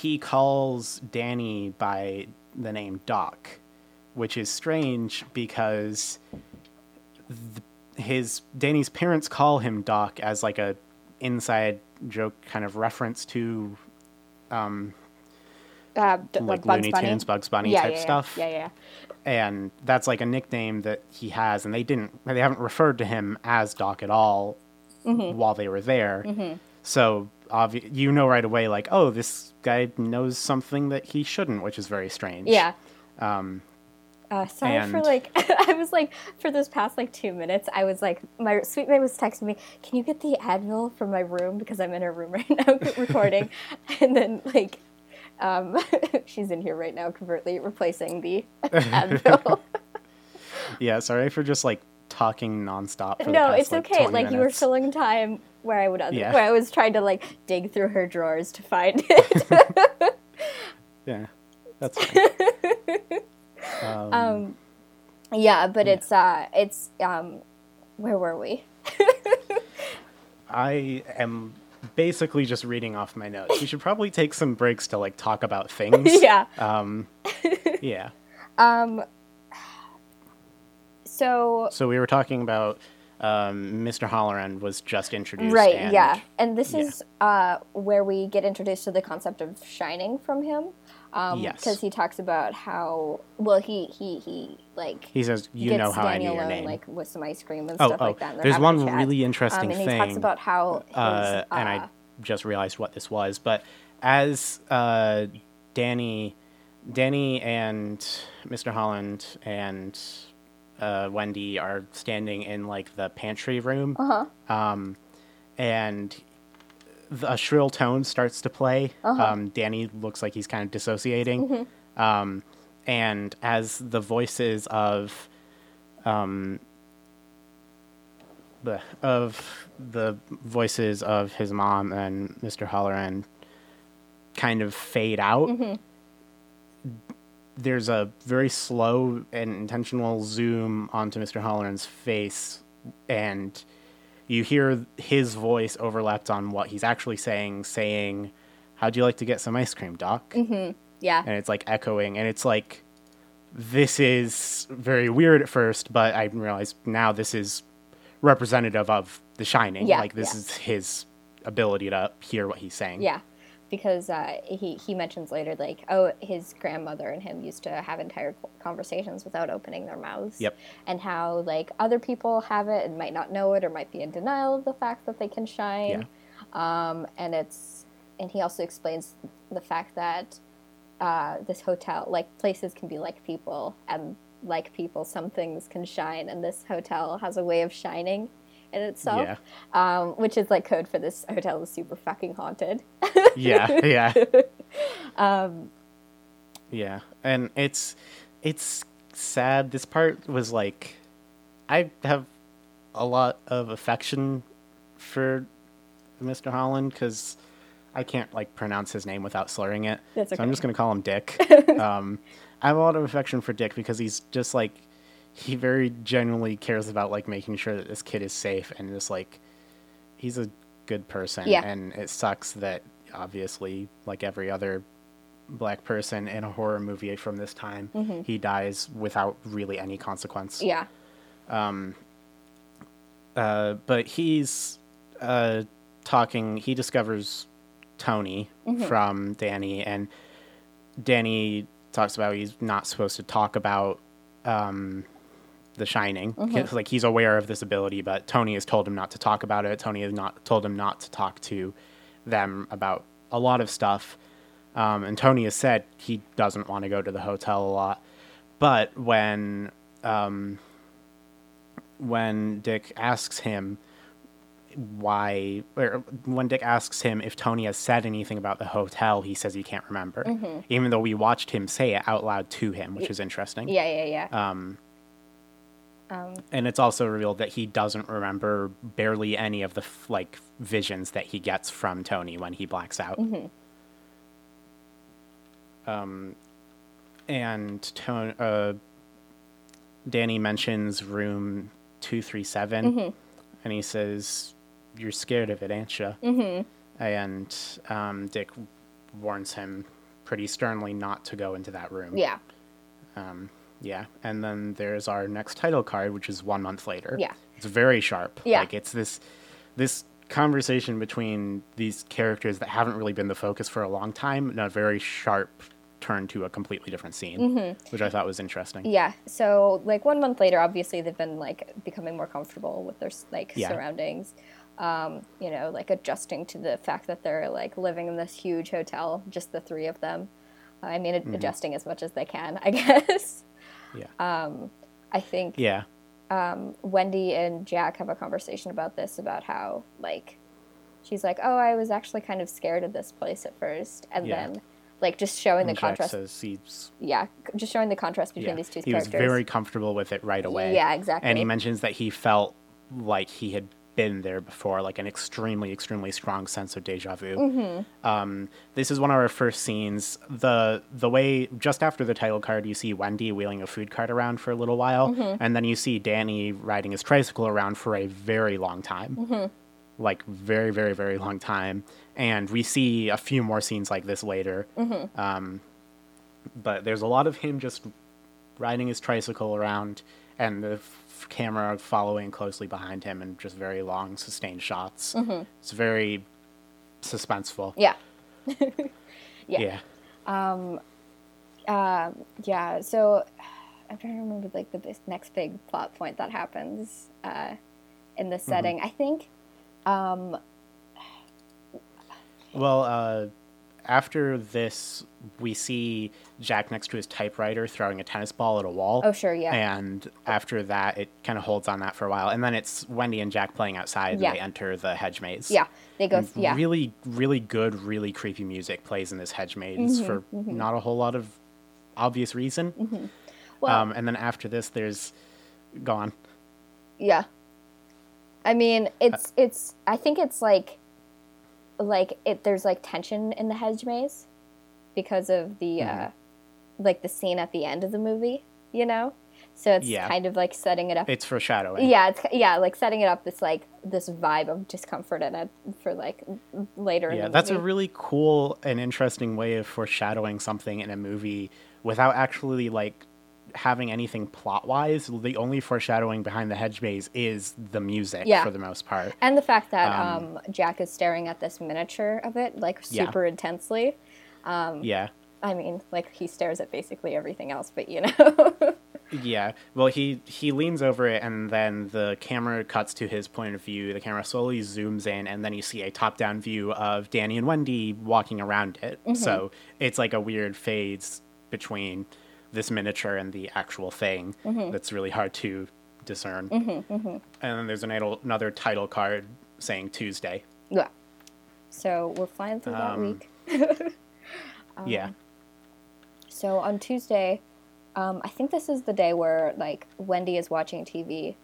he calls Danny by the name Doc, which is strange because th- his Danny's parents call him Doc as like a inside joke kind of reference to Uh, like Bugs Looney Bunny? Tunes, Bugs Bunny yeah, type yeah, yeah. stuff. Yeah, yeah. and that's like a nickname that he has and they didn't they haven't referred to him as doc at all Mm-hmm. while they were there so obvi- you know right away like oh this guy knows something that he shouldn't which is very strange Yeah. Uh, sorry for like, I was like, for this past like two minutes, I was like, my sweet mate was texting me, "Can you get the Advil from my room because I'm in her room right now recording?" and then like, um, she's in here right now, covertly replacing the Advil. Yeah, sorry for just like talking nonstop. No, past, it's like, okay. 20 Like you were filling time where I would, Yeah. where I was trying to like dig through her drawers to find it. Yeah, that's fine. um, um, yeah, but it's uh, it's um, where were we? I am basically just reading off my notes. We should probably take some breaks to like talk about things. yeah. Um, yeah. Um. So So we were talking about um, Mr. Holloran was just introduced. right, and- yeah, and this yeah. is uh where we get introduced to the concept of shining from him. Um, Yes. because he talks about how well he he he like He says, "You know how Danny I knew your alone name." like with some ice cream and oh, stuff oh, like that. and there's one really interesting um, and he talks about how his, uh, and I uh, just realized what this was. But as uh, Danny, Danny and Mr. Holland and uh, Wendy are standing in like the pantry room, uh-huh. um, and a shrill tone starts to play. Uh-huh. Um, Danny looks like he's kind of dissociating, Mm-hmm. um, and as the voices of um, the of the voices of his mom and Mr. Holloran kind of fade out. Mm-hmm. There's a very slow and intentional zoom onto Mr. Holloran's face, and you hear his voice overlapped on what he's actually saying, saying, How'd you like to get some ice cream, Doc? Mm-hmm. yeah, and it's like echoing and it's like this is very weird at first but i realize now this is representative of the shining. Yeah, like this yeah. is his ability to hear what he's saying. Yeah, because uh, he he mentions later like oh his grandmother and him used to have entire conversations without opening their mouths. Yep. And how like other people have it and might not know it or might be in denial of the fact that they can shine. Um, and it's and he also explains the fact that uh, this hotel like places can be like people and like people some things can shine and this hotel has a way of shining in itself yeah. um, which is like code for this hotel is super fucking haunted. Yeah yeah. Um, yeah and it's it's sad. This part was like i have a lot of affection for mr holland because i can't like pronounce his name without slurring it. That's so i'm just to call him dick. Um, i have a lot of affection for dick because he's just like he very genuinely cares about like making sure that this kid is safe and just like he's a good person Yeah. and it sucks that obviously like every other black person in a horror movie from this time he dies without really any consequence yeah um uh, but he's uh, talking. He discovers Tony from Danny, and Danny talks about he's not supposed to talk about um, The Shining. He's- Like he's aware of this ability, but Tony has told him not to talk about it. Tony has not told him not to talk to them about a lot of stuff. Um, and Tony has said he doesn't want to go to the hotel a lot. But when um, when Dick asks him why, or when Dick asks him if Tony has said anything about the hotel, he says he can't remember, even though we watched him say it out loud to him, which is interesting. yeah yeah yeah Um, um, and it's also revealed that he doesn't remember barely any of the f- like visions that he gets from Tony when he blacks out. Um, and Tony, uh, Danny mentions room two three seven, and he says, "You're scared of it, ain't you?" Mm-hmm. And um, Dick warns him pretty sternly not to go into that room. yeah Um, yeah, and then there's our next title card, which is one month later. Yeah. it's very sharp. Yeah. like it's this this conversation between these characters that haven't really been the focus for a long time, and a very sharp turn to a completely different scene, which I thought was interesting. Mm-hmm. Yeah. So like one month later, obviously they've been like becoming more comfortable with their like Yeah. surroundings. Um, you know, like adjusting to the fact that they're like living in this huge hotel, just the three of them. I mean, Mm-hmm. adjusting as much as they can, I guess. Yeah. Um, I think yeah. Wendy and Jack have a conversation about this about how like she's like, "Oh, I was actually kind of scared of this place at first. and Yeah. then like just showing the And Jack contrast. yeah, just showing the contrast between yeah, these two he was very comfortable with it right away. Yeah, exactly. And he mentions that he felt like he had been there before, like an extremely, extremely strong sense of deja vu. Mm-hmm. Um, this is one of our first scenes. the The way just after the title card, you see Wendy wheeling a food cart around for a little while, Mm-hmm. and then you see Danny riding his tricycle around for a very long time. Mm-hmm. Like very, very, very long time, and we see a few more scenes like this later. Mm-hmm. Um, but there's a lot of him just riding his tricycle around and the f- camera following closely behind him and just very long sustained shots. It's very suspenseful. yeah. Yeah. Yeah. Um, yeah, so I'm trying to remember like the next big plot point that happens uh, in this setting. I think um, Well, uh, after this, we see Jack next to his typewriter throwing a tennis ball at a wall. Oh, sure, yeah. And after that, it kind of holds on that for a while. And then it's Wendy and Jack playing outside. Yeah. And they enter the hedge maze. yeah, they go And yeah. Really, really good, really creepy music plays in this hedge maze Mm-hmm, for not a whole lot of obvious reason. Well, um, and then after this, there's gone. Yeah. I mean, it's it's I think it's like like it there's like tension in the hedge maze because of the Mm-hmm. uh like the scene at the end of the movie, you know? So it's Yeah. kind of like setting it up. It's foreshadowing. yeah, it's yeah, like setting it up this like this vibe of discomfort in it for like later in Yeah, that's a really cool and interesting way of foreshadowing something in a movie without actually like having anything plot wise. The only foreshadowing behind the hedge maze is the music Yeah. for the most part. and the fact that um, um, Jack is staring at this miniature of it like Yeah. super intensely. Yeah. I mean, like he stares at basically everything else, but you know. Yeah. Well, he he leans over it, and then the camera cuts to his point of view. The camera slowly zooms in, and then you see a top-down view of Danny and Wendy walking around it. So it's like a weird fades between this miniature and the actual thing. That's really hard to discern. And then there's an idle- another title card saying Tuesday. Yeah. So we're flying through that Um, week. yeah. So on Tuesday, um, I think this is the day where like Wendy is watching TV,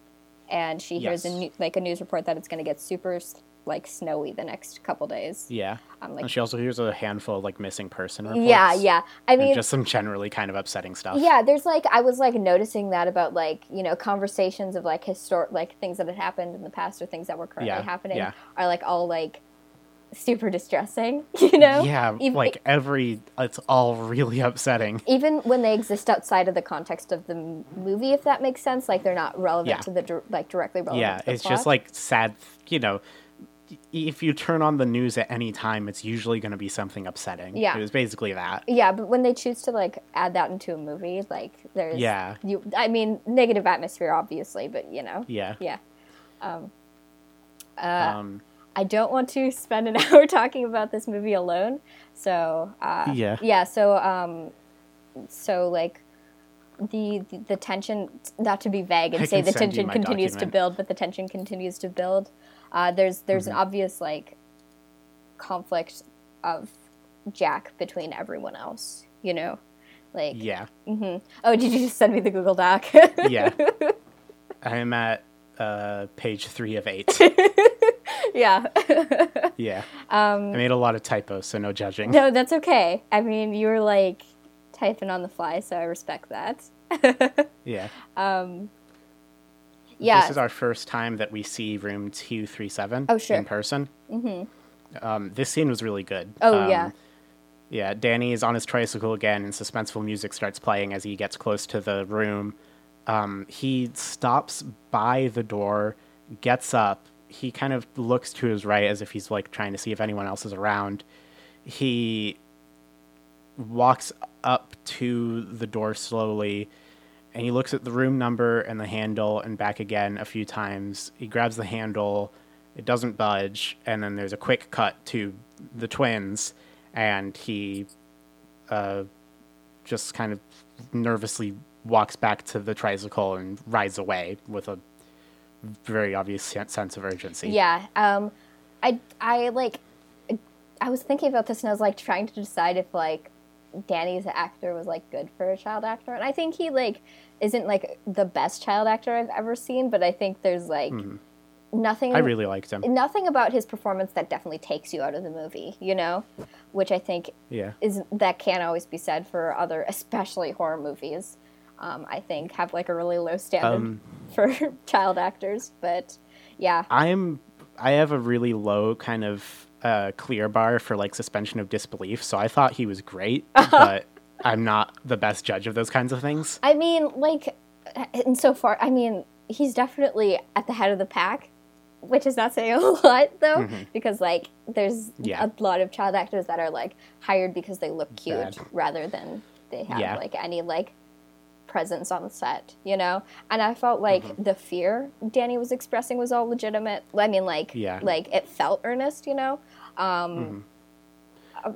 and she hears a new, like a news report that it's going to get super like snowy the next couple days. Yeah. I'm like- and she also hears a handful of like missing person reports. Yeah, yeah. I mean, just some generally kind of upsetting stuff. yeah. There's like I was like noticing that about like you know conversations of like historic like things that had happened in the past or things that were currently Yeah, happening yeah. are like all like super distressing. You know? Yeah, Even- like every, it's all really upsetting. even when they exist outside of the context of the m- movie, if that makes sense, like they're not relevant Yeah. to the like directly relevant. Yeah, to the it's just like sad, you know. If you turn on the news at any time, it's usually going to be something upsetting. Yeah. It was basically that. yeah, but when they choose to like add that into a movie, like there's Yeah. you. I mean, negative atmosphere, obviously, but you know, Yeah. yeah. Um, I don't want to spend an hour talking about this movie alone, so uh, Yeah. yeah. So um, so like. The, the the tension not to be vague and I say the tension continues to build but the tension continues to build uh, there's there's Mm-hmm. an obvious like conflict of Jack between everyone else you know like yeah. Mm-hmm. oh did you just send me the Google Doc Yeah. I'm at uh, page three of eight. yeah Yeah. Um, I made a lot of typos, so no judging. Um, no that's okay I mean you were like typing on the fly so I respect that Yeah. Yeah This is our first time that we see room 237 Oh, sure. in person. Mm-hmm. Um, this scene was really good. oh Um, yeah Yeah, Danny is on his tricycle again, and suspenseful music starts playing as he gets close to the room. Um, he stops by the door, gets up. He kind of looks to his right as if he's like trying to see if anyone else is around. He walks up to the door slowly, and he looks at the room number and the handle and back again a few times. He grabs the handle, it doesn't budge, and then there's a quick cut to the twins, and he uh, just kind of nervously walks back to the tricycle and rides away with a very obvious sense of urgency. Yeah. Um, I I like. I was thinking about this and I was like trying to decide if like Danny's actor was like good for a child actor, and I think he like isn't like the best child actor I've ever seen, but I think there's like nothing. Mm-hmm. I really liked him. nothing about his performance that definitely takes you out of the movie, you know, which I think Yeah. is that can't always be said for other, especially horror movies. Um, I think have like a really low standard Um, for child actors, but yeah, I'm I have a really low kind of uh, clear bar for like suspension of disbelief, so I thought he was great, but I'm not the best judge of those kinds of things. I mean, like, and so far, I mean, he's definitely at the head of the pack, which is not saying a lot though, because like there's Mm-hmm. Yeah. a lot of child actors that are like hired because they look cute Bad. rather than they have Yeah. like any like presence on the set, you know. And I felt like Mm-hmm. the fear Danny was expressing was all legitimate. I mean, like, Yeah. like it felt earnest, you know. Um,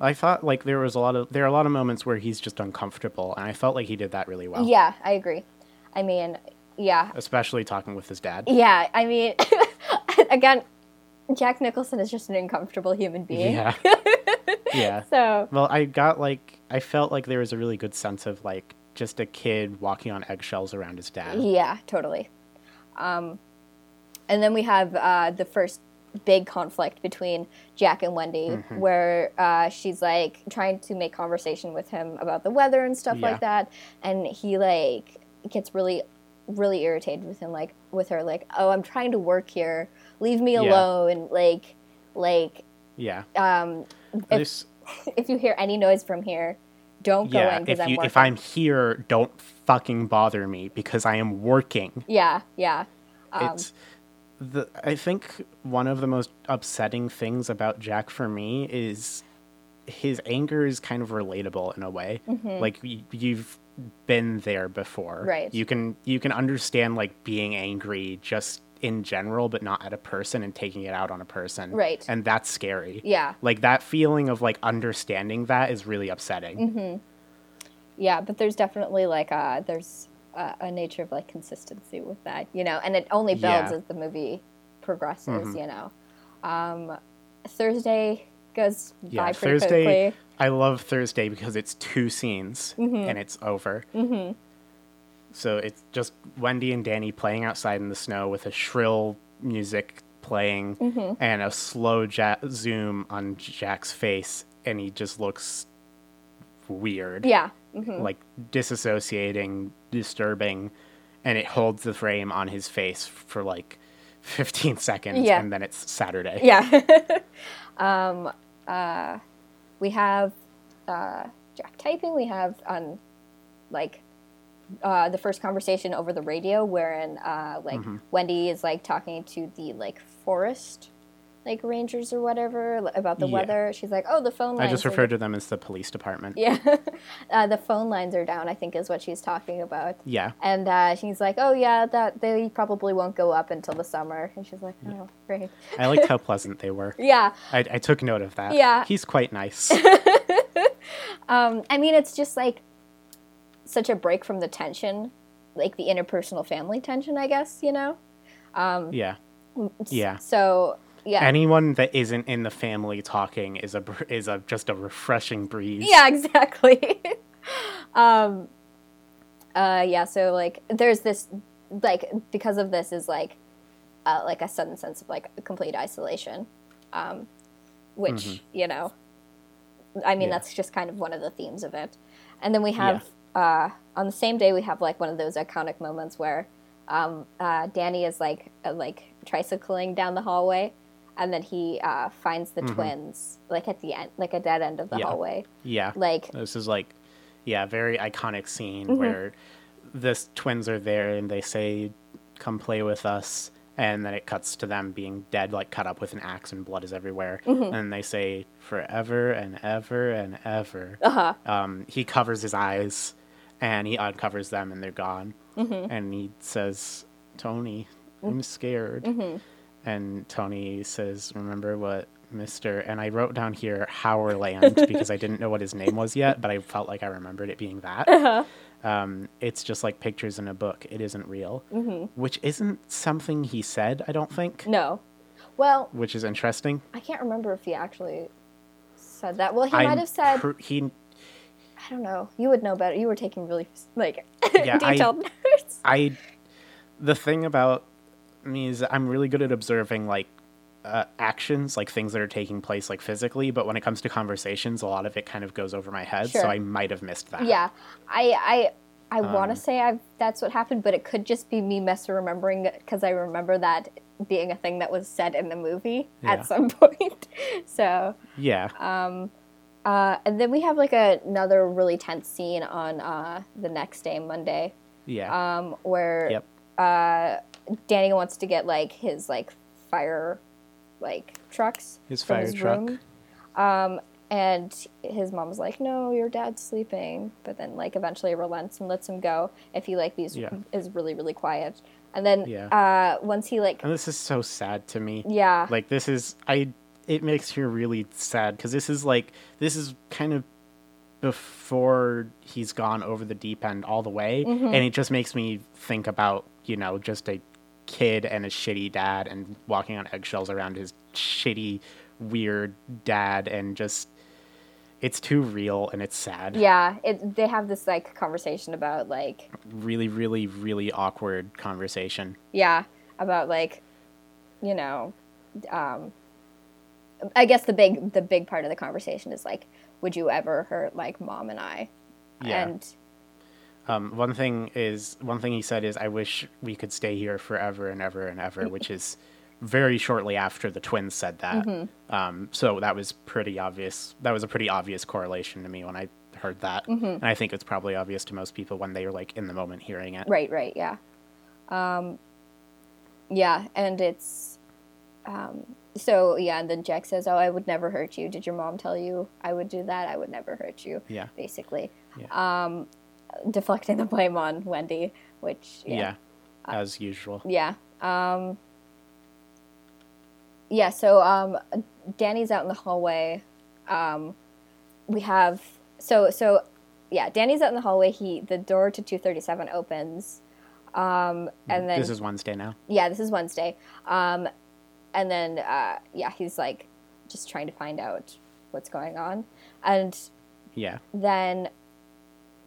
I thought like there was a lot of there are a lot of moments where he's just uncomfortable, and I felt like he did that really well. Yeah, I agree. I mean, yeah, Especially talking with his dad. Yeah, I mean, again, Jack Nicholson is just an uncomfortable human being. Yeah. yeah. So, Well, I got like I felt like there was a really good sense of like just a kid walking on eggshells around his dad. yeah, totally. Um, and then we have uh, the first big conflict between Jack and Wendy, Mm-hmm. where uh, she's like trying to make conversation with him about the weather and stuff Yeah. like that, and he like gets really, really irritated with him, like with her, like, "Oh, I'm trying to work here. Leave me Yeah. alone." Like, like Yeah. um, if, if you hear any noise from here, don't go yeah, in because if I'm you working. if I'm here, don't fucking bother me because I am working. yeah, yeah, um, it's the I think one of the most upsetting things about Jack for me is his anger is kind of relatable in a way. Like y- you've been there before. Mm-hmm. Right. You can you can understand like being angry just in general but not at a person and taking it out on a person. Right. And that's scary. yeah, Like that feeling of like understanding that is really upsetting. Mm-hmm. yeah. But there's definitely like a there's a, a nature of like consistency with that, you know, and it only builds Yeah. Mm-hmm. as the movie progresses, you know. Um, Thursday goes Yeah, by pretty Thursday. quickly. I love Thursday because it's two scenes and it's over. Mm-hmm. So it's just Wendy and Danny playing outside in the snow with a shrill music playing and a slow ja- zoom on Jack's face, and he just looks weird, Yeah, mhm. like disassociating, disturbing, and it holds the frame on his face for like 15 seconds, Yeah. and then it's Saturday. yeah. um, uh, we have uh, Jack typing. We have on like uh, the first conversation over the radio, wherein uh, like Mm-hmm. Wendy is like talking to the like forest like rangers or whatever about the Yeah. weather. She's like, "Oh, the phone lines." I just are- refer to them as the police department. Yeah, uh, the phone lines are down. I think is what she's talking about. Yeah. And uh, she's like, "Oh yeah, that they probably won't go up until the summer." And she's like, "Oh, great." I liked how pleasant they were. Yeah, I, I took note of that. Yeah. He's quite nice. Um, I mean, it's just like such a break from the tension, like the interpersonal family tension, I guess, you know? yeah. Yeah. So, yeah. Anyone that isn't in the family talking is a br- is a just a refreshing breeze. yeah, exactly. um, uh, yeah, so like there's this, like, because of this is like, uh, like a sudden sense of like complete isolation, um, which, you know, I mean, Yeah. that's just kind of one of the themes of it. And then we have, uh, on the same day, we have like one of those iconic moments where um, uh, Danny is like, uh, like tricycling down the hallway. And then he uh, finds the twins, like at the end, like a dead end of the Yeah. hallway. Yeah. Like, This is like, yeah, very iconic scene Mm-hmm. where the twins are there and they say, "Come play with us," and then it cuts to them being dead, like cut up with an axe, and blood is everywhere. Mm-hmm. And they say, "Forever and ever and ever." uh-huh. um, he covers his eyes and he uncovers them and they're gone. Mm-hmm. And he says, Tony, I'm scared. Mm-hmm. And Tony says, Remember what Mr. And I wrote down here Howlerland because I didn't know what his name was yet, but I felt like I remembered it being that. Uh-huh. Um, it's just like pictures in a book. It isn't real, mm-hmm. which isn't something he said. I don't think. No. Well, Which is interesting. I can't remember if he actually said that. Well, he I'm might have said. pr- he. I don't know. You would know better. You were taking really like Yeah, I- detailed notes. I. The thing about me is I'm really good at observing like uh, actions, like things that are taking place like physically. But when it comes to conversations, a lot of it kind of goes over my head. Sure. So I might have missed that. Yeah, I I I want to Um, say I've that's what happened, but it could just be me misremembering because I remember that being a thing that was said in the movie Yeah. at some point. so, Yeah. Uh, and then we have like a, another really tense scene on uh, the next day, Monday, yeah. um, where yep. uh, Danny wants to get like his like fire like trucks His fire his truck. Um, and his mom's like, "No, your dad's sleeping." But then like eventually relents and lets him go if he like these Yeah. is really really quiet. And then Yeah. uh, once he like And this is so sad to me. yeah Like this is I. It makes me really sad because this is like this is kind of before he's gone over the deep end all the way, Mm-hmm. and it just makes me think about you know just a kid and a shitty dad and walking on eggshells around his shitty weird dad and just it's too real and it's sad yeah it they have this like conversation about like really really really awkward conversation yeah about like you know um i guess the big the big part of the conversation is like would you ever hurt like mom and i Yeah. and Um, one thing is one thing he said is, "I wish we could stay here forever and ever and ever," which is very shortly after the twins said that. Um, so that was pretty obvious. That was a pretty obvious correlation to me when I heard that, and I think it's probably obvious to most people when they are like in the moment hearing it. right right yeah um yeah and it's um so yeah and then jack says oh i would never hurt you did your mom tell you i would do that i would never hurt you Yeah. basically Yeah. um deflecting the blame on wendy which Yeah, yeah as usual. yeah um yeah so um danny's out in the hallway um we have so so yeah danny's out in the hallway he the door to 237 opens um and then this is Wednesday now. yeah this is wednesday um and then uh yeah he's like just trying to find out what's going on and Yeah, then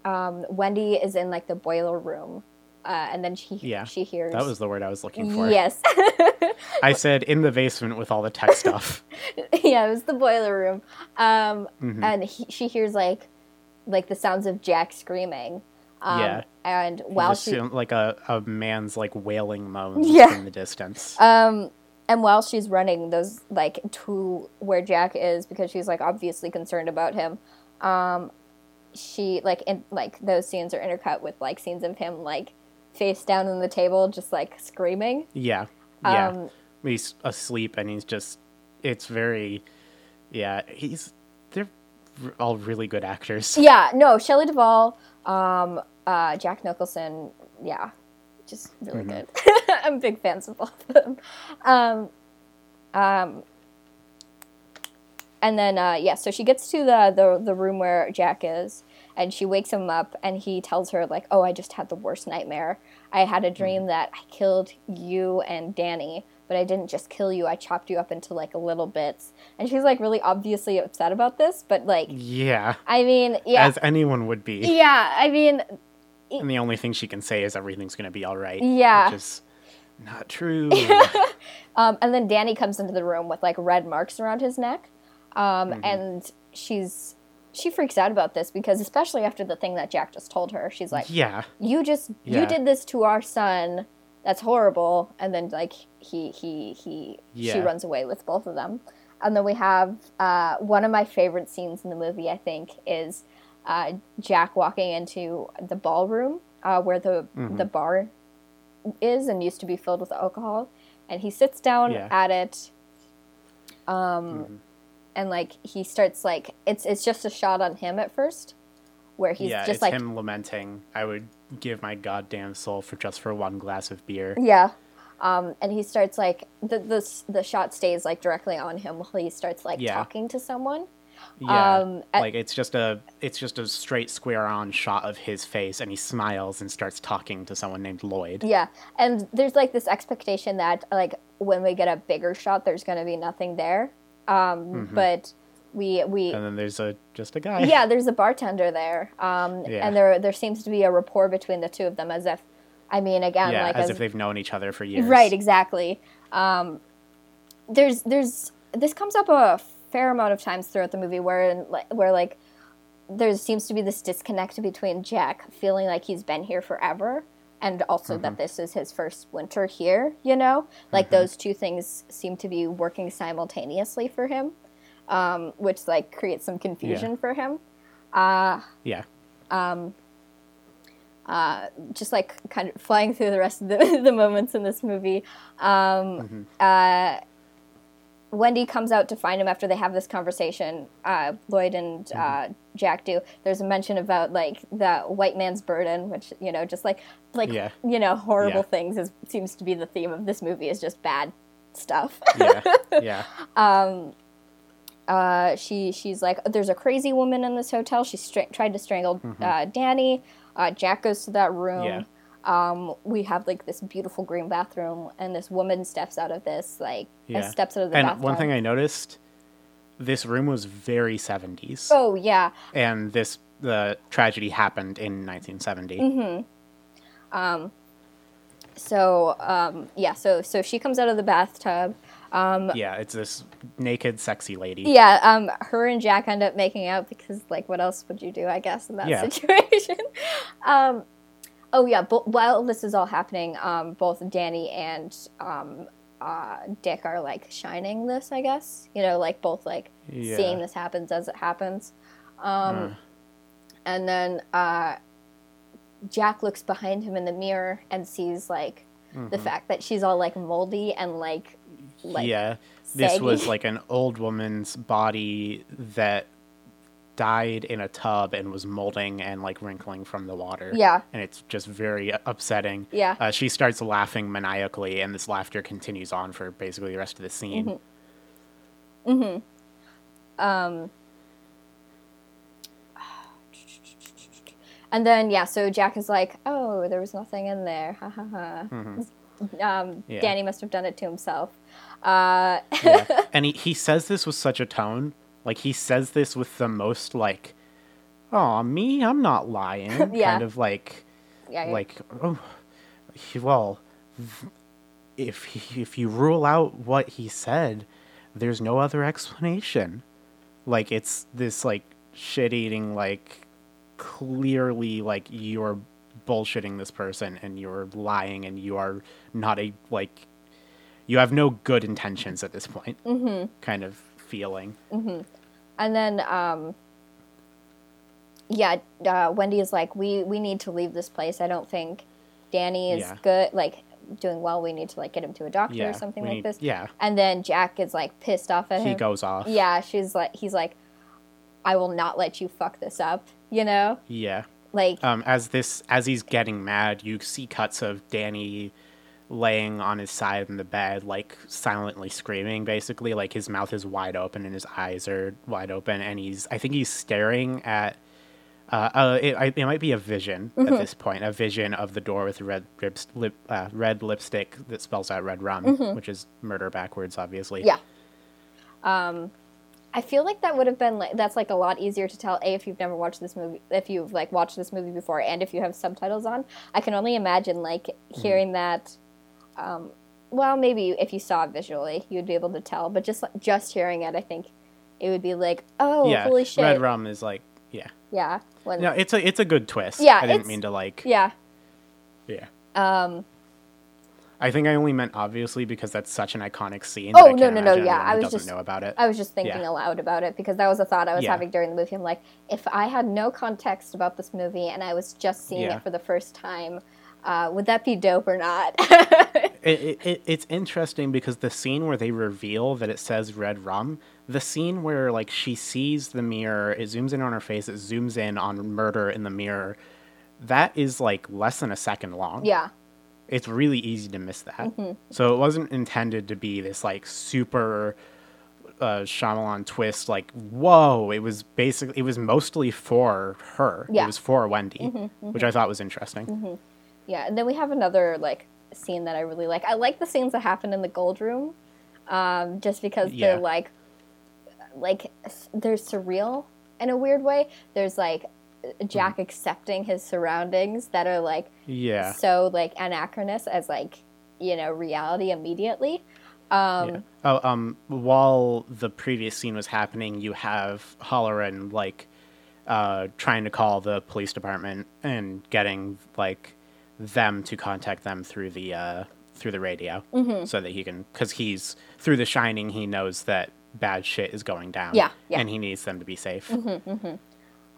um wendy is in like the boiler room uh and then she Yeah. she hears that was the word I was looking for. yes I said in the basement with all the tech stuff. yeah, it was the boiler room. Um, Mhm. and he, she hears like, like the sounds of Jack screaming. Um, Yeah. And while she, like a, a man's like wailing moans Yeah. in the distance. um, and while she's running those like to where Jack is because she's like obviously concerned about him. Um, she like in like those scenes are intercut with like scenes of him like face down on the table just like screaming. Yeah. Yeah. Um, he's asleep and he's just it's very yeah, he's they're all really good actors. Yeah, no, Shelley Duvall, um, uh, Jack Nicholson, yeah, just really Mm-hmm. good. I'm big fans of both of them. Um, um, and then uh, yeah, so she gets to the, the the room where Jack is, and she wakes him up, and he tells her like, "Oh, I just had the worst nightmare. I had a dream that I killed you and Danny." But I didn't just kill you. I chopped you up into like little bits, and she's like really obviously upset about this. But like, Yeah. I mean, yeah, As anyone would be. yeah. I mean, And the only thing she can say is everything's gonna be alright. Yeah. Which is not true. um, and then Danny comes into the room with like red marks around his neck, um, Mm-hmm. and she's she freaks out about this because especially after the thing that Jack just told her, she's like, yeah. "You just Yeah. you did this to our son. That's horrible." And then like he he he she runs away with both of them. And then we have uh, one of my favorite scenes in the movie. I think is uh, Jack walking into the ballroom uh, where the Mm-hmm. the bar is and used to be filled with alcohol, and he sits down Yeah. at it. Um, Mm-hmm. and like he starts like it's it's just a shot on him at first, where he's yeah, just it's like him lamenting, I would give my goddamn soul for just for one glass of beer. Yeah. Um, and he starts like the, the the shot stays like directly on him while he starts like Yeah. talking to someone. Yeah, Um, at- like it's just a it's just a straight square on shot of his face, and he smiles and starts talking to someone named Lloyd. Yeah, and there's like this expectation that like when we get a bigger shot, there's going to be nothing there. Um, But we we Mm-hmm. And then there's a just a guy. yeah, there's a bartender there, um, Yeah. and there there seems to be a rapport between the two of them, as if, I mean, again, yeah, like as, if they've known each other for years. right, exactly. Um, there's there's this comes up a fair amount of times throughout the movie where where like there seems to be this disconnect between Jack feeling like he's been here forever and also Mm-hmm. that this is his first winter here, you know? Like those two things seem to be working simultaneously for him, um, which like creates some confusion for him. Uh, Yeah. just like kind of flying through the rest of the, the moments in this movie. Um, uh, Wendy comes out to find him after they have this conversation. Uh, Lloyd and uh, Jack do. There's a mention about like the white man's burden, which you know, just like like Yeah. you know, horrible Yeah. things is seems to be the theme of this movie. Is just bad stuff. Yeah. yeah. uh, she she's like, there's a crazy woman in this hotel. She tried to strangle uh, Danny. Uh, Jack goes to that room. Yeah. Um, we have like this beautiful green bathroom, and this woman steps out of this like Yeah. steps out of the and bathtub. one thing I noticed, this room was very 70s. oh yeah, And this the tragedy happened in 1970. Mm-hmm. so um, yeah, so so she comes out of the bathtub. Um, Yeah, it's this naked, sexy lady. yeah, um, her and Jack end up making out because, like, what else would you do? I guess in that Yeah. situation. um, oh yeah, but while this is all happening, um, both Danny and um, uh, Dick are like shining this. I guess you know, like both like Yeah. seeing this happens as it happens. Um. And then uh, Jack looks behind him in the mirror and sees like the fact that she's all like moldy and like like Mm-hmm. yeah, this was like an old woman's body that died in a tub and was molding and like wrinkling from the water. Yeah. and it's just very upsetting. Yeah. uh, she starts laughing maniacally, and this laughter continues on for basically the rest of the scene. Mm-hmm. And then yeah, so Jack is like, "Oh, there was nothing in there." Ha ha ha. Um, Mm-hmm. Yeah. Danny must have done it to himself. Uh, yeah. And he, he says this with such a tone. Like he says this with the most like, oh me, I'm not lying. Yeah. Kind of like yeah, yeah. like oh well if he, if you rule out what he said, there's no other explanation. Like it's this like shit eating like clearly like you're bullshitting this person and you're lying and you are not a like you have no good intentions at this point mm-hmm. kind of feeling Mhm. And then, um, yeah, uh, Wendy is like, we we need to leave this place. I don't think Danny is Yeah. good, like doing well. We need to like get him to a doctor yeah or something like need- this. yeah And then Jack is like pissed off at he him. He goes off Yeah, she's like, he's like, I will not let you fuck this up. You know, yeah like um, as this as he's getting mad, you see cuts of Danny laying on his side in the bed, like silently screaming. Basically, like his mouth is wide open and his eyes are wide open, and he's I think he's staring at. Uh, uh, it, I- it might be a vision Mm-hmm. at this point, a vision of the door with red rips, lip, uh, red lipstick that spells out red rum, which is murder backwards, obviously. Mm-hmm. yeah. Um, I feel like that would have been like that's like a lot easier to tell. A if you've never watched this movie, if you've like watched this movie before, and if you have subtitles on, I can only imagine like Mm-hmm. hearing that. Um, well, maybe if you saw it visually, you'd be able to tell. But just just hearing it, I think it would be like, oh, yeah. holy shit, Red rum is like, yeah. yeah, when, No, it's a it's a good twist. Yeah, I didn't mean to like. yeah, Yeah. um, I think I only meant obviously because that's such an iconic scene. Oh, no, no, no, yeah, I was just- know about it. I was just thinking Yeah. aloud about it because that was a thought I was Yeah. having during the movie. I'm like, if I had no context about this movie and I was just seeing Yeah. it for the first time, uh, would that be dope or not? It, it, it, it's interesting because the scene where they reveal that it says red rum, the scene where like she sees the mirror, it zooms in on her face, it zooms in on murder in the mirror. That is like less than a second long. yeah, It's really easy to miss that. Mm-hmm. So it wasn't intended to be this like super uh, Shyamalan twist, like whoa, it was basically it was mostly for her. Yeah. It was for Wendy, which I thought was interesting. Yeah, and then we have another like scene that I really like. I like the scenes that happen in the gold room, um, just because Yeah. they're like, like they're surreal in a weird way. There's like Jack Mm-hmm. accepting his surroundings that are like Yeah. so like anachronous as like you know reality immediately. Um, yeah. Oh, um, while the previous scene was happening, you have Hallorann like uh, trying to call the police department and getting like them to contact them through the uh, through the radio, Mm-hmm. so that he can because he's through The Shining. He knows that bad shit is going down. Yeah, yeah. and he needs them to be safe.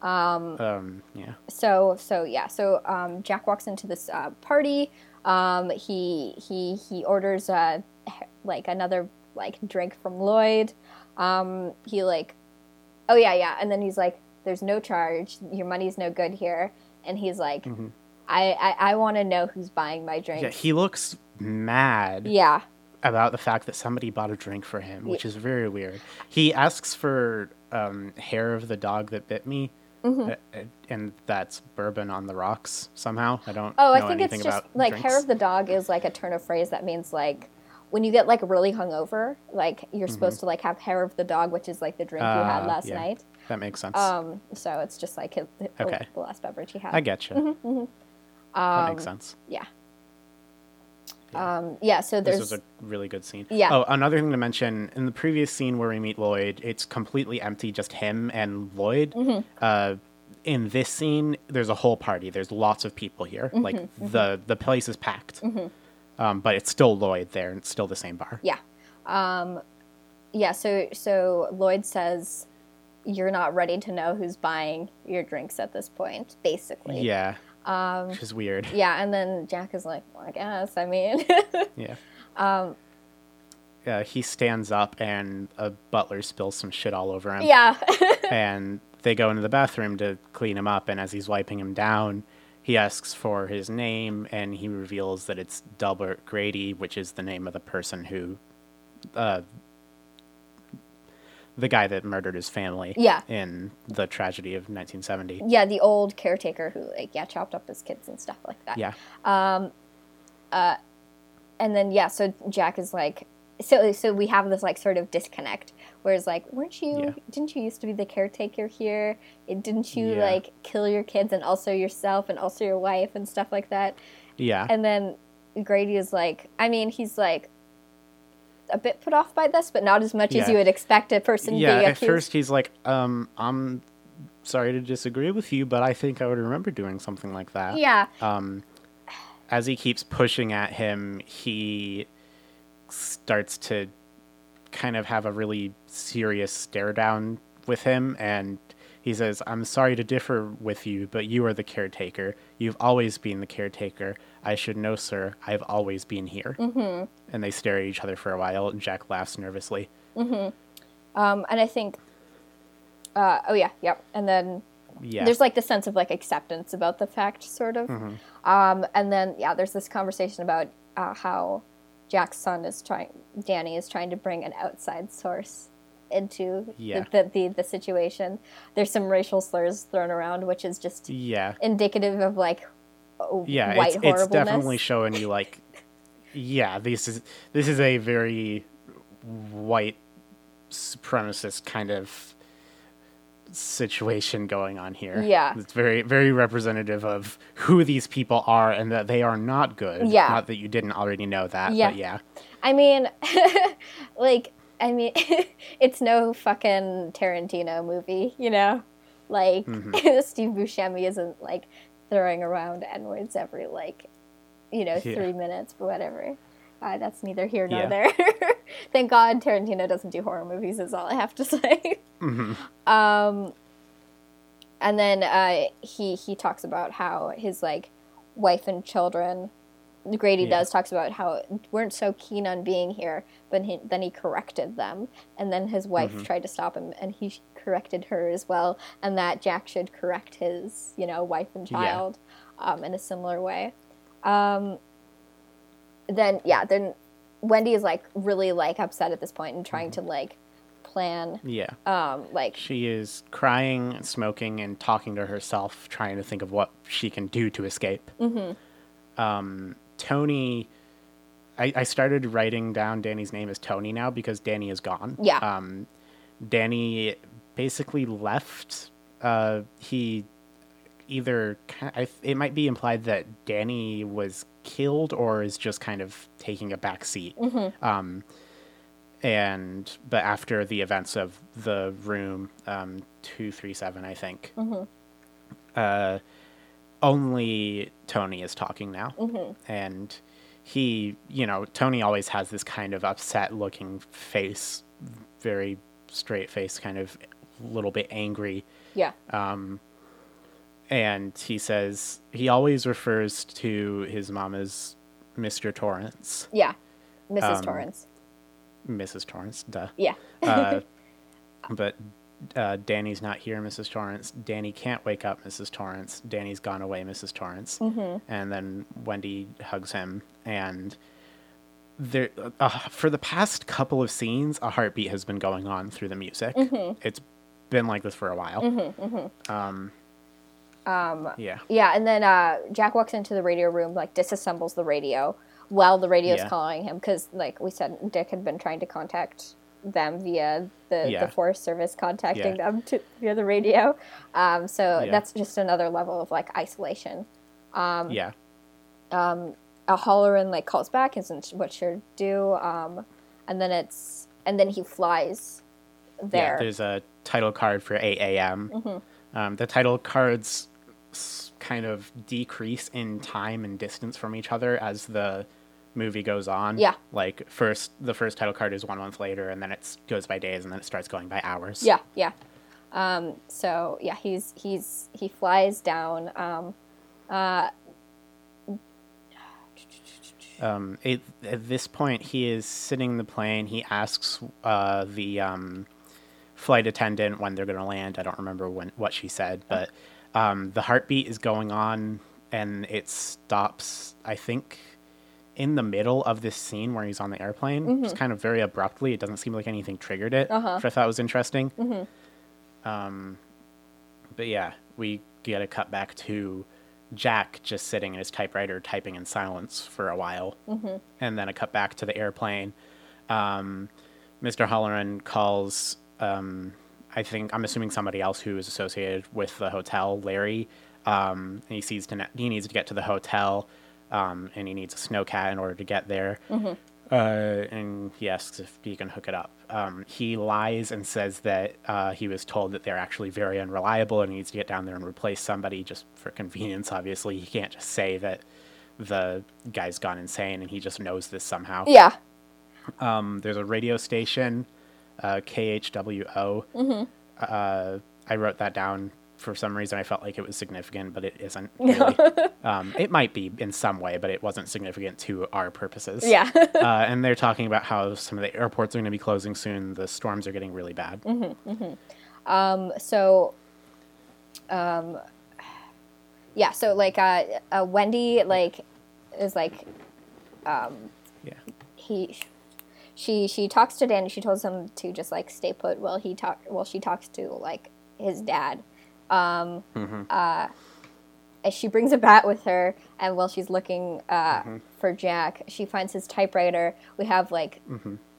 Um, yeah. so so yeah so um, jack walks into this uh, party um, he he he orders uh, like another like drink from lloyd um, he like oh yeah yeah and then he's like there's no charge your money's no good here and he's like i i, I want to know who's buying my Mm-hmm. Yeah, he looks mad. yeah about the fact that somebody bought a drink for him, which is very weird. He asks for um, hair of the dog that bit me, Mm-hmm. uh, uh, and that's bourbon on the rocks somehow. I don't. oh i think it's just like drinks. hair of the dog is like a turn of phrase that means like when you get like really hungover like you're supposed to like have hair of the dog which is like the drink you had Mm-hmm. Ah, last yeah. night That makes sense. Um, so it's just like his, the, Okay. the last beverage he had. I get you. mm-hmm. That makes sense. Yeah. Yeah. Um, yeah. So there's. This was a really good scene. Yeah. Oh, another thing to mention in the previous scene where we meet Lloyd, it's completely empty, just him and Lloyd. Mm-hmm. Uh, in this scene, there's a whole party. There's lots of people here. Mm-hmm, Like the the place is packed. Um, but it's still Lloyd there, and it's still the same bar. yeah, um, yeah. So so Lloyd says you're not ready to know who's buying your drinks at this point, basically. Yeah. Um, which is weird. Yeah, and then Jack is like, well, I guess. I mean, Yeah. Um, yeah, he stands up and a butler spills some shit all over him. yeah, and they go into the bathroom to clean him up and as he's wiping him down he asks for his name and he reveals that it's Delbert Grady which is the name of the person who uh, the guy that murdered his family Yeah. in the tragedy of 1970 yeah. The old caretaker who like yeah chopped up his kids and stuff like that. yeah Um, uh, and then yeah, so Jack is like, so so we have this like sort of disconnect. Whereas like, weren't you? Yeah. Didn't you used to be the caretaker here? It, didn't you Yeah. like kill your kids and also yourself and also your wife and stuff like that? yeah And then Grady is like, I mean, he's like a bit put off by this, but not as much as you would expect a person to be. yeah being at accused. first he's like um i'm sorry to disagree with you but i think i would remember doing something like that yeah, as he keeps pushing at him, he starts to kind of have a really serious stare down with him and he says, I'm sorry to differ with you, but you are the caretaker. You've always been the caretaker. I should know, sir. I've always been here. Mm-hmm. And they stare at each other for a while, and Jack laughs nervously. um, and I think, uh, oh yeah, yep. And then Yeah. there's like the sense of like acceptance about the fact sort of Mm-hmm. um, and then yeah there's this conversation about uh, how jack's son is trying danny is trying to bring an outside source into Yeah. the, the, the, situation there's some racial slurs thrown around which is just yeah. indicative of like oh, yeah white it's, it's definitely showing you like yeah this is this is a very white supremacist kind of situation going on here Yeah. it's very very representative of who these people are and that they are not good Yeah. not that you didn't already know that Yeah. yeah I mean, like, I mean, it's no fucking Tarantino movie, you know? Like, Mm-hmm. Steve Buscemi isn't, like, throwing around N words every, like, you know, Yeah. three minutes, but whatever. Uh, that's neither here nor Yeah. there. Thank God Tarantino doesn't do horror movies, is all I have to say. Mm-hmm. Um, and then uh, he he talks about how his like wife and children. Grady Yeah. does talks about how weren't so keen on being here, but he, then he corrected them, and then his wife Mm-hmm. tried to stop him, and he corrected her as well, and that Jack should correct his you know wife and Yeah. child um, in a similar way. Um, then yeah, then Wendy is like really like upset at this point and trying Mm-hmm. to like plan. Yeah. Um, like She is crying, and smoking, and talking to herself, trying to think of what she can do to escape. Mm-hmm. Um, Tony, I, I started writing down Danny's name as Tony now because Danny is gone. Yeah. Um, Danny basically left. Uh, he either it might be implied that Danny was killed or is just kind of taking a back seat. Um, and but after the events of the room um, two three seven, I think, uh, only Tony is talking now, and he, you know, Tony always has this kind of upset looking face, very straight face, kind of little bit angry yeah. Um, and he says he always refers to his mom as Mr. Torrance, yeah. Mrs. um, Torrance. Mrs. Torrance, duh. Yeah. Uh, but uh, Danny's not here, Mrs. Torrance. Danny can't wake up, Mrs. Torrance. Danny's gone away, Mrs. Torrance. And then Wendy hugs him, and there uh, for the past couple of scenes, a heartbeat has been going on through the music. It's been like this for a while. Um, yeah. Yeah, and then uh, Jack walks into the radio room, like disassembles the radio while the radio's Yeah. calling him because, like we said, Dick had been trying to contact them via the, Yeah. the Forest Service contacting Yeah. them to, via the radio. Um, so Yeah. that's just another level of like isolation. yeah. A Hallorann like calls back, isn't what do, um, and then it's and then he flies there. Yeah, there's a title card for 8 a.m. Mm-hmm. Um, the title cards kind of decrease in time and distance from each other as the movie goes on. Yeah. Like first, the first title card is one month later, and then it goes by days, and then it starts going by hours. Yeah, yeah. Um, so yeah, he's he's he flies down. Um, Um, it, at this point, he is sitting in the plane. He asks uh, the um, flight attendant when they're going to land. I don't remember when what she said, but um, the heartbeat is going on, and it stops. I think in the middle of this scene where he's on the airplane, just kind of very abruptly. It doesn't seem like anything triggered it, Uh-huh. which I thought was interesting. Um, but yeah, we get a cut back to Jack just sitting in his typewriter typing in silence for a while, and then a cut back to the airplane. Um, Mr. Hallorann calls. Um, I think I'm assuming somebody else who is associated with the hotel, Larry. Um, and he sees to he needs to get to the hotel, um, and he needs a snowcat in order to get there. Uh, and he asks if he can hook it up. Um, he lies and says that uh, he was told that they're actually very unreliable and he needs to get down there and replace somebody just for convenience. Obviously, he can't just say that the guy's gone insane and he just knows this somehow. yeah, Um, there's a radio station, uh, KHWO. Uh, I wrote that down for some reason. I felt like it was significant, but it isn't. Really. um, it might be in some way, but it wasn't significant to our purposes. yeah. uh, and they're talking about how some of the airports are going to be closing soon. The storms are getting really bad. so um yeah so like uh, uh wendy like is like Yeah. he she she talks to danny she tells him to just like stay put while he talk while she talks to like his dad um uh and she brings a bat with her and while she's looking uh, for jack she finds his typewriter we have like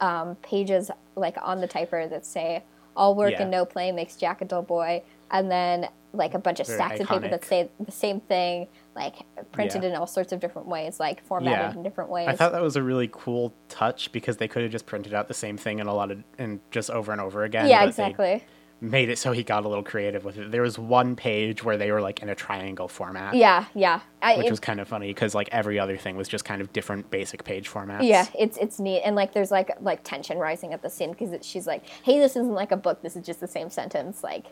um, pages like on the typewriter that say all work Yeah. and no play makes jack a dull boy and then like a bunch of Very stacks of paper that say the same thing like printed Yeah. in all sorts of different ways like formatted Yeah. in different ways I thought that was a really cool touch because they could have just printed out the same thing in a lot of and just over and over again. yeah exactly Made it so he got a little creative with it. There was one page where they were like in a triangle format. yeah yeah I, Which it- was kind of funny because like every other thing was just kind of different basic page formats. yeah it's it's neat and like there's like like tension rising at the scene because she's like hey this isn't like a book this is just the same sentence like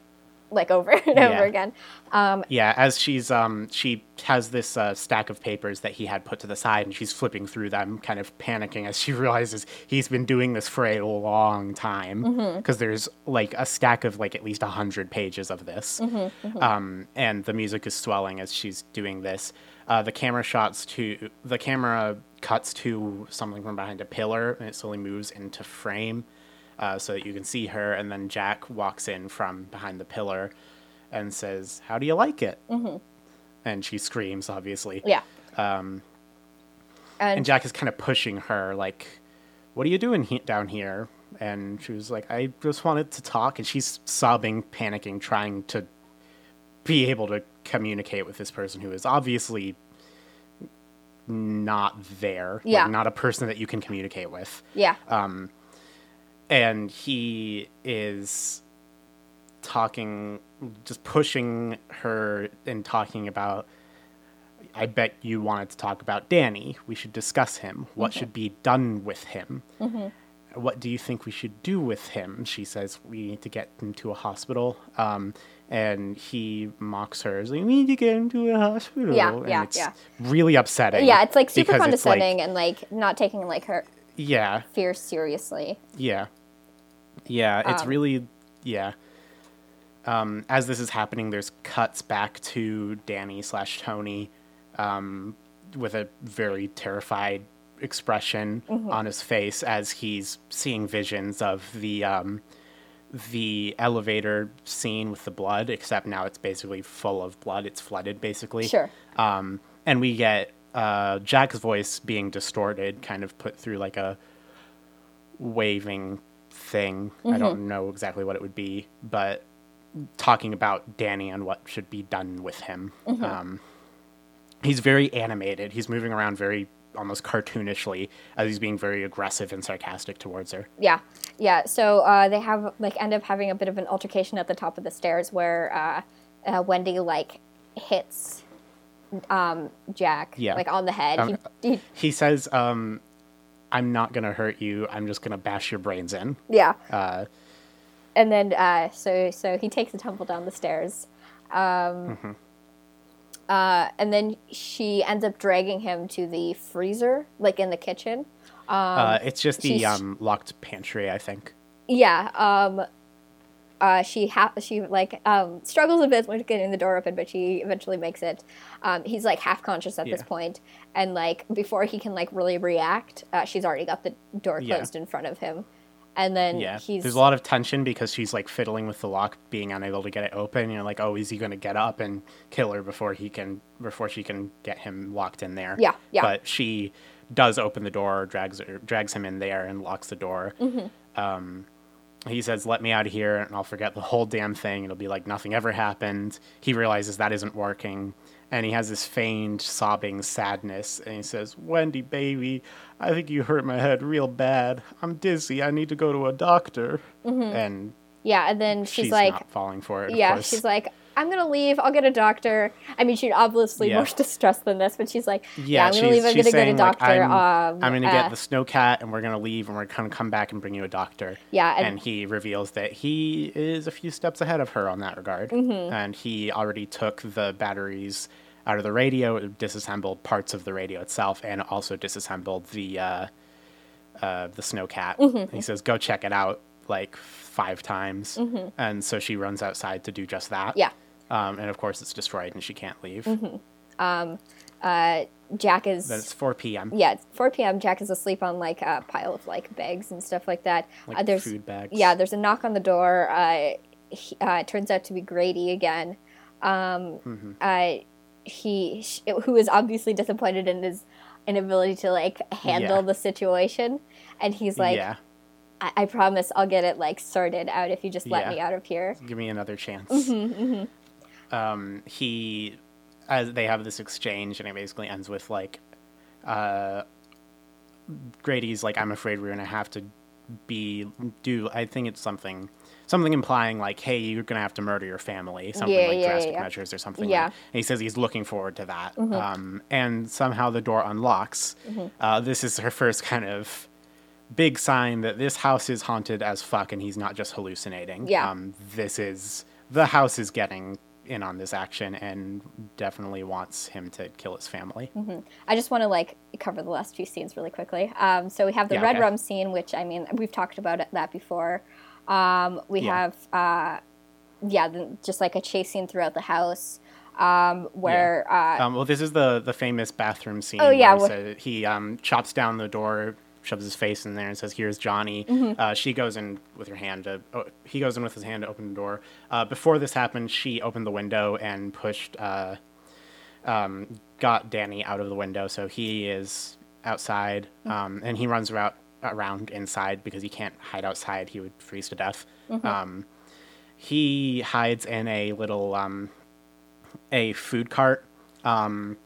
like over and Yeah. over again um Yeah, as she's um she has this uh, stack of papers that he had put to the side, and she's flipping through them, kind of panicking as she realizes he's been doing this for a long time Mm-hmm. because there's like a stack of like at least a hundred pages of this, Mm-hmm, um, and the music is swelling as she's doing this. Uh, the camera shots to the camera cuts to something from behind a pillar, and it slowly moves into frame. Uh, so that you can see her. And then Jack walks in from behind the pillar and says, "How do you like it?" Mm-hmm. And she screams, obviously. Yeah. Um, and, and Jack is kind of pushing her, like, "What are you doing he- down here?" And she was like, "I just wanted to talk." And she's sobbing, panicking, trying to be able to communicate with this person who is obviously not there. Yeah. Like, not a person that you can communicate with. Yeah. Um, and he is talking, just pushing her and talking about. I bet you wanted to talk about Danny. We should discuss him. What should be done with him? What do you think we should do with him? She says we need to get him to a hospital. Um, and he mocks her. He's like, we need to get him to a hospital. Yeah, and yeah, it's yeah. really upsetting. yeah, it's like super it's like- condescending and like not taking like her yeah, fear seriously. Yeah. Yeah, it's Um, really yeah. Um, as this is happening, there's cuts back to Danny slash Tony, um, with a very terrified expression Mm-hmm. on his face as he's seeing visions of the um, the elevator scene with the blood. Except now it's basically full of blood. It's flooded basically. Sure. Um, and we get uh, Jack's voice being distorted, kind of put through like a waving thing. I don't know exactly what it would be, but talking about Danny and what should be done with him. Um, he's very animated. He's moving around very almost cartoonishly as he's being very aggressive and sarcastic towards her. Yeah, yeah. So uh, they have like end up having a bit of an altercation at the top of the stairs where uh, uh, Wendy like hits um, Jack Yeah. like on the head. Um, he, he, He says, um, I'm not going to hurt you. I'm just going to bash your brains in. yeah, Uh, and then uh, so so he takes a tumble down the stairs. Um, Mm-hmm. uh, and then she ends up dragging him to the freezer, like in the kitchen. uh, it's just the um, locked pantry, I think. Yeah. Uh, she ha- she like um, struggles a bit with getting the door open, but she eventually makes it. Um, he's like half conscious at this point, and like before he can like really react, uh, she's already got the door Yeah. closed in front of him, and then Yeah, he's there's a lot of tension because she's like fiddling with the lock, being unable to get it open. You're like, oh, is he going to get up and kill her before he can, before she can get him locked in there? Yeah, yeah. But she does open the door, drags her, drags him in there, and locks the door. Mm-hmm. Um, he says, "Let me out of here, and I'll forget the whole damn thing. It'll be like nothing ever happened." He realizes that isn't working, and he has this feigned sobbing sadness, and he says, "Wendy, baby, I think you hurt my head real bad. I'm dizzy. I need to go to a doctor." Mm-hmm. And yeah, and then she's, she's, like, not falling for it. yeah, she's like. I'm gonna leave. I'll get a doctor. I mean, she's obviously Yeah. more distressed than this, but she's like, "Yeah, yeah, I'm gonna leave. I'm gonna get a saying, like, doctor." I'm, um, I'm gonna uh, get the snowcat, and we're gonna leave, and we're gonna come back and bring you a doctor. Yeah, and- and, he reveals that he is a few steps ahead of her on that regard, Mm-hmm. and he already took the batteries out of the radio, disassembled parts of the radio itself, and also disassembled the uh, uh, the snowcat. Mm-hmm. He says, "Go check it out." Like five times, and so she runs outside to do just that. Mm-hmm. Yeah. Um, and of course it's destroyed, and she can't leave. uh, Jack is Then it's 4 p.m. yeah, it's 4 p.m. Jack is asleep on like a pile of like bags and stuff like that. Like uh, there's food bags. yeah, there's a knock on the door. Uh, he, uh, it turns out to be Grady again. Um, Mm-hmm. uh, he sh- who is obviously disappointed in his inability to like handle Yeah. the situation, and he's like, yeah. I-, "I promise I'll get it like sorted out if you just let Yeah. me out of here." give me another chance. Mm-hmm, Um, he, as they have this exchange, and it basically ends with like, uh, Grady's like, "I'm afraid we're gonna have to be do." I think it's something, something implying like, "Hey, you're gonna have to murder your family," something Yeah, like yeah, drastic yeah. measures or something. Yeah. Like. And he says he's looking forward to that. Mm-hmm. Um, and somehow the door unlocks. Uh, this is her first kind of big sign that this house is haunted as fuck and he's not just hallucinating. Yeah. Um, this is the house is getting in on this action and definitely wants him to kill his family. I just want to like cover the last few scenes really quickly. Um, so we have the Yeah, red okay. rum scene, which I mean we've talked about it, that before. Um, we Yeah. have uh, yeah, the, just like a chase scene throughout the house um, where uh, Um, well, this is the the famous bathroom scene. Oh, yeah, Where wh- he, he um, chops down the door shoves his face in there and says, "Here's Johnny." Mm-hmm. Uh, she goes in with her hand to. Oh, he goes in with his hand to open the door. Uh, before this happened, she opened the window and pushed. Uh, um, got Danny out of the window, so he is outside, Mm-hmm. um, and he runs around around inside because he can't hide outside; he would freeze to death. Um, he hides in a little um, a food cart. Um,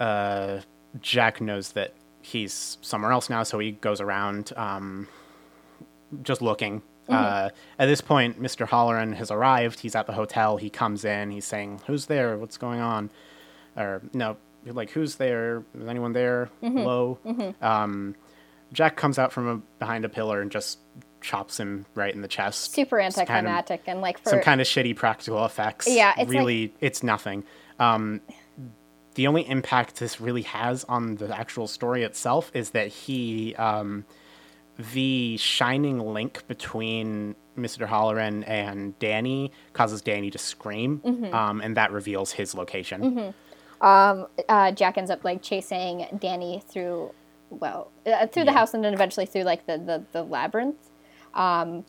uh, Jack knows that he's somewhere else now, so he goes around um, just looking. Uh, at this point, Mr. Hallorann has arrived. He's at the hotel. He comes in. He's saying, "Who's there? What's going on?" Or no, like, "Who's there? Is anyone there? Hello." Um, Jack comes out from a, behind a pillar and just chops him right in the chest. Super It's kind of- anticlimactic and like for some kind of shitty practical effects. Yeah, it's like- really, it's nothing. Um, the only impact this really has on the actual story itself is that he, um, the shining link between Mr. Hallorann and Danny causes Danny to scream, Mm-hmm. um, and that reveals his location. uh, Jack ends up like chasing Danny through, well, uh, through the house and then eventually through like the the, the labyrinth.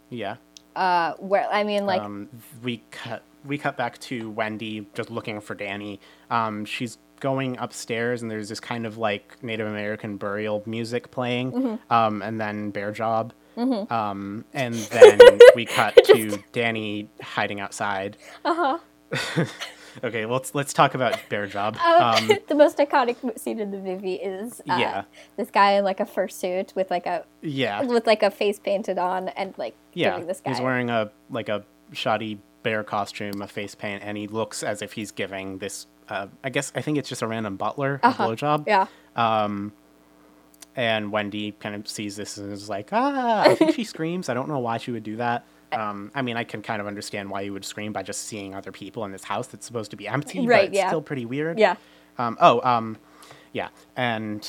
Yeah. Uh, where I mean, like, um, we cut we cut back to Wendy just looking for Danny. Um, she's going upstairs, and there's this kind of like Native American burial music playing, Mm-hmm. um, and then Bear Job. Um, and then we cut to Danny hiding outside. Uh huh. okay, let's let's talk about Bear Job. Um, the most iconic scene in the movie is uh, Yeah. this guy in like a fursuit with like a yeah, with like a face painted on and like yeah. giving this guy. He's wearing a like a shoddy bear costume, a face paint, and he looks as if he's giving this. Uh, I guess I think it's just a random butler a blowjob. yeah. And Wendy kind of sees this and is like, ah, I think she screams. I don't know why she would do that. Um, I mean, I can kind of understand why you would scream by just seeing other people in this house that's supposed to be empty, Right, but it's yeah. still pretty weird. Yeah. Um, oh, um, yeah. And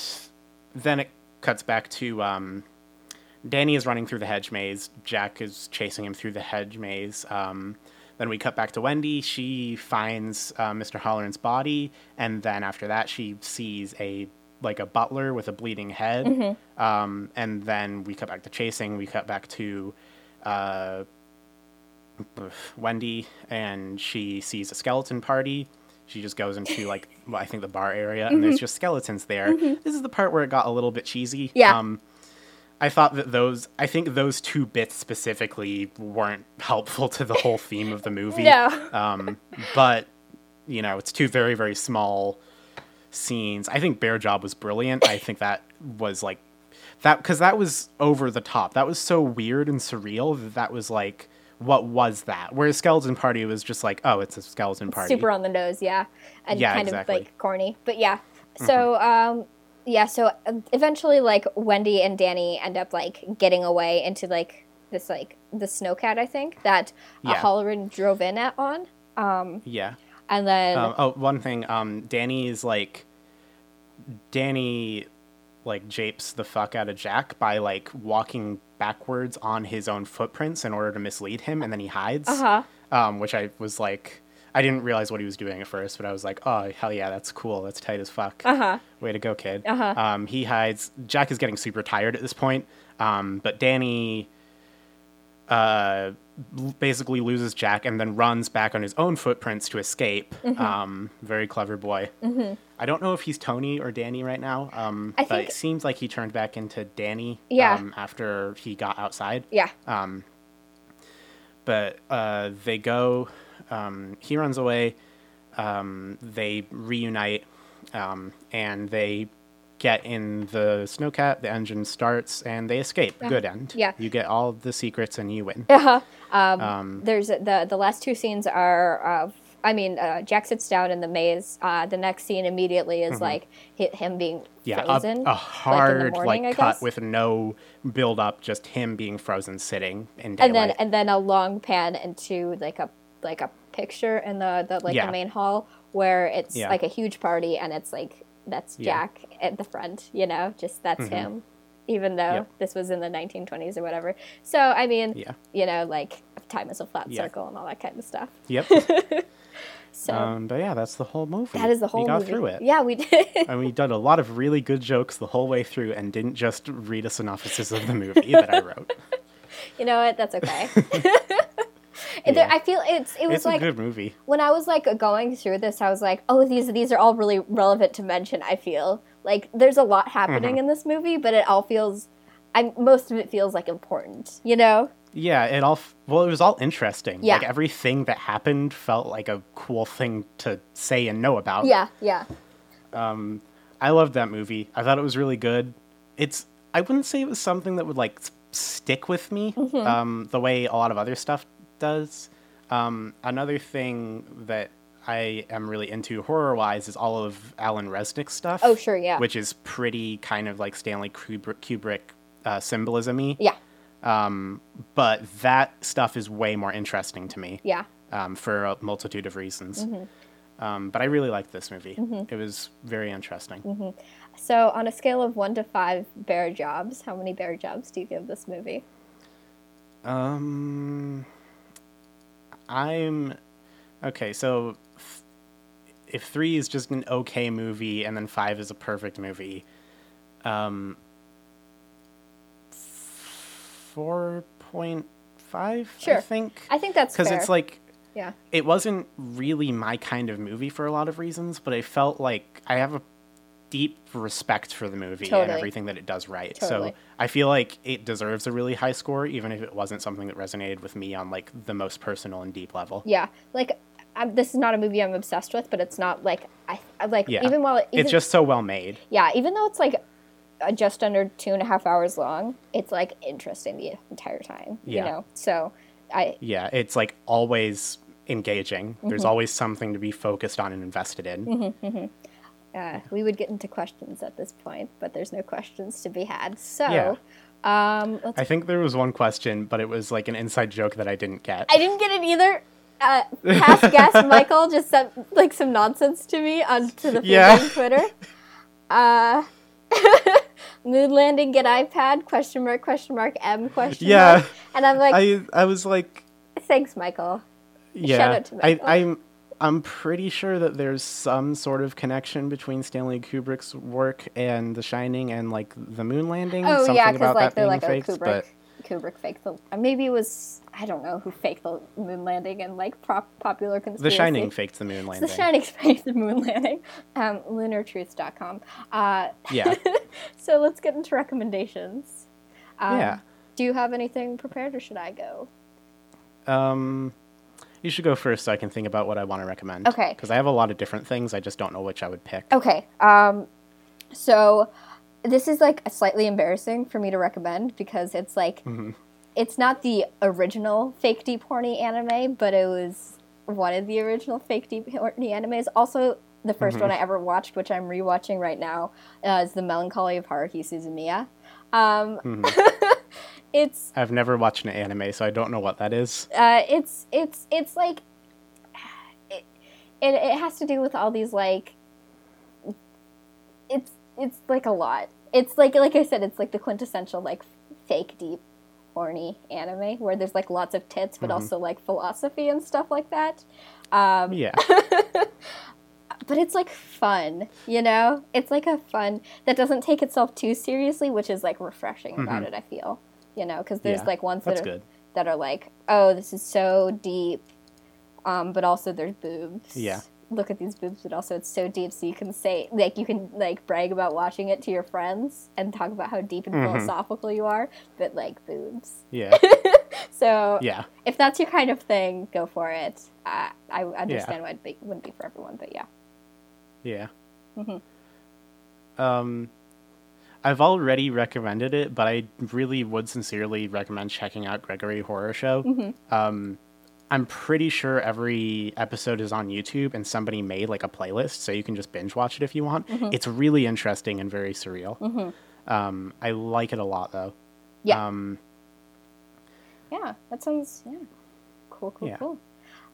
then it cuts back to um, Danny is running through the hedge maze. Jack is chasing him through the hedge maze. Um, then we cut back to Wendy. She finds uh, Mr. Hallorann's body, and then after that, she sees a like a butler with a bleeding head. Um, and then we cut back to chasing. We cut back to uh, Wendy, and she sees a skeleton party. She just goes into like well, I think the bar area, and there's just skeletons there. This is the part where it got a little bit cheesy. Yeah. Um, I thought that those, I think those two bits specifically weren't helpful to the whole theme of the movie. No. Um, but you know, it's two very very small scenes. I think Bear Job was brilliant. I think that was like that because that was over the top. That was so weird and surreal that that was like, what was that? Whereas Skeleton Party was just like, oh, it's a skeleton party. super on the nose, yeah, and Yeah, kind exactly. of like corny. But yeah, so um, yeah, so uh, eventually, like Wendy and Danny end up like getting away into like this like the snowcat, I think that uh, Yeah. Hallorann drove in at on, Yeah. and then Um, oh, one thing. Um, Danny is like, Danny, like japes the fuck out of Jack by like walking backwards on his own footprints in order to mislead him, and then he hides. Uh-huh. Um, which I was like, I didn't realize what he was doing at first, but I was like, oh hell yeah, that's cool. That's tight as fuck. Uh-huh. Way to go, kid. Uh-huh. Um, he hides. Jack is getting super tired at this point. Um, but Danny uh, basically loses Jack and then runs back on his own footprints to escape. Mm-hmm. Um, very clever boy. I don't know if he's Tony or Danny right now, um, I but think- it seems like he turned back into Danny Yeah. um, after he got outside. yeah, But uh, they go, um, he runs away, um, they reunite, um, and they get in the snowcat, the engine starts, and they escape. Good end. Yeah. You get all the secrets and you win. there's the the last two scenes are of I mean uh, Jack sits down in the maze. Uh, the next scene immediately is like hi him being Mm-hmm. Yeah, frozen, a, a like, hard morning, like cut with no build up, just him being frozen sitting in and then and then a long pan into like a like a picture in the, the like Yeah. the main hall where it's Yeah. like a huge party and it's like that's Yeah. Mm-hmm. Jack at the front, you know, just that's him. Even though Yep. this was in the 1920s or whatever. So I mean, Yeah. you know, like time is a flat Yeah. circle and all that kind of stuff. Yep. So um, but yeah, that's the whole movie. that is the whole We got movie. through it. Yeah, we did. And we did a lot of really good jokes the whole way through and didn't just read a synopsis of the movie that I wrote. you know what? That's okay. Yeah. There- I feel it's it was It's like a good movie. when I was like going through this, I was like, oh, these these are all really relevant to mention. I feel like there's a lot happening Mm-hmm. in this movie, but it all feels, I most of it feels like important. You know? Yeah, it all well, it was all interesting. Yeah. Like everything that happened felt like a cool thing to say and know about. Yeah, yeah, I loved that movie. I thought it was really good. It's I wouldn't say it was something that would like stick with me Mm-hmm. um, the way a lot of other stuff does. Um, another thing that I am really into horror wise is all of Alan Resnick's stuff. Oh, sure, yeah. Which is pretty kind of like Stanley Kubrick, Kubrick uh, symbolism y. yeah, But that stuff is way more interesting to me yeah. um, for a multitude of reasons. Mm-hmm. Um, but I really liked this movie. It was very interesting. Mm-hmm. So on a scale of one to five bear jobs, how many bear jobs do you give this movie? Um, I'm okay. So f- if three is just an okay movie, and then five is a perfect movie, um, four point five. I Sure. think I think that's because it's like yeah, it wasn't really my kind of movie for a lot of reasons, but I felt like I have a deep respect for the movie and everything that it does right. Totally. So I feel like it deserves a really high score, even if it wasn't something that resonated with me on like the most personal and deep level. yeah. Like I'm, this is not a movie I'm obsessed with, but it's not like I I- like Yeah. even while it, even, it's just so well made. yeah, even though it's like just under two and a half hours long, it's like interesting the entire time. Yeah. You know, so I Yeah, it's like always engaging. Mm-hmm. There's always something to be focused on and invested in. Uh, we would get into questions at this point, but there's no questions to be had. So, Yeah. um, let's. I think there was one question, but it was like an inside joke that I didn't get. I didn't get it either. Uh, past guest Michael just sent like some nonsense to me onto the Yeah. Twitter. Uh, moon landing get iPad question mark question mark M question mark. Yeah. mark. And I'm like, I I was like, thanks, Michael. yeah, out to I, I'm I'm pretty sure that there's some sort of connection between Stanley Kubrick's work and The Shining and like the moon landing. Oh something yeah, because like they're like faked, oh Kubrick. but Kubrick faked the. uh, Maybe it was I don't know who faked the moon landing and like prop, popular conspiracy. The. Shining faked the moon It's landing. The Shining faked the moon landing. Um, lunartruth.com. Uh, Yeah, so let's get into recommendations. Um, yeah. Do you have anything prepared, or should I go? Um, you should go first so I can think about what I want to recommend. Okay. Because I have a lot of different things. I just don't know which I would pick. Okay. Um, so this is like slightly embarrassing for me to recommend because it's like it's not the original fake deep horny anime, but it was one of the original fake deep horny animes. Also, the 1st one I ever watched, which I'm rewatching right now, uh, is The Melancholy of Haruhi Suzumiya. Um, it's I've never watched an anime, so I don't know what that is. uh, it's it's it's like it, it it has to do with all these like it's it's like a lot. It's like like I said, it's like the quintessential like fake deep horny anime where there's like lots of tits but also like philosophy and stuff like that. Um, Yeah. but it's like fun, you know? It's like a fun that doesn't take itself too seriously, which is like refreshing about it, I feel. You know, because there's Yeah, like ones that are good. that are like, "Oh, this is so deep." Um, but also there's boobs. Yeah. Look at these boobs, but also it's so deep so you can say like you can like brag about watching it to your friends and talk about how deep and Mm-hmm. philosophical you are, but like boobs. Yeah. So Yeah. if that's your kind of thing, go for it. Uh, I understand why it be, wouldn't be for everyone, but yeah. Yeah. Mm-hmm. Um, I've already recommended it, but I really would sincerely recommend checking out Gregory Horror Show. Mm-hmm. Um, I'm pretty sure every episode is on YouTube, and somebody made like a playlist, so you can just binge watch it if you want. Mm-hmm. It's really interesting and very surreal. Um, I like it a lot, though. Yeah. Um, Yeah, that sounds yeah. cool, cool, Yeah. cool.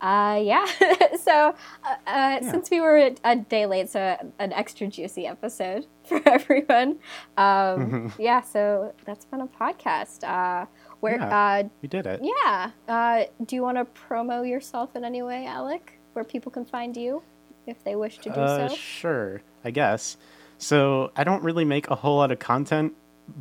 Uh, yeah. so, uh, uh, since we were a day late, so an extra juicy episode for everyone. Um, yeah. So that's been a podcast. Uh, where Yeah. uh, We did it. yeah. Uh, do you want to promo yourself in any way, Alec? Where people can find you if they wish to do Uh, so? sure, I guess. So I don't really make a whole lot of content,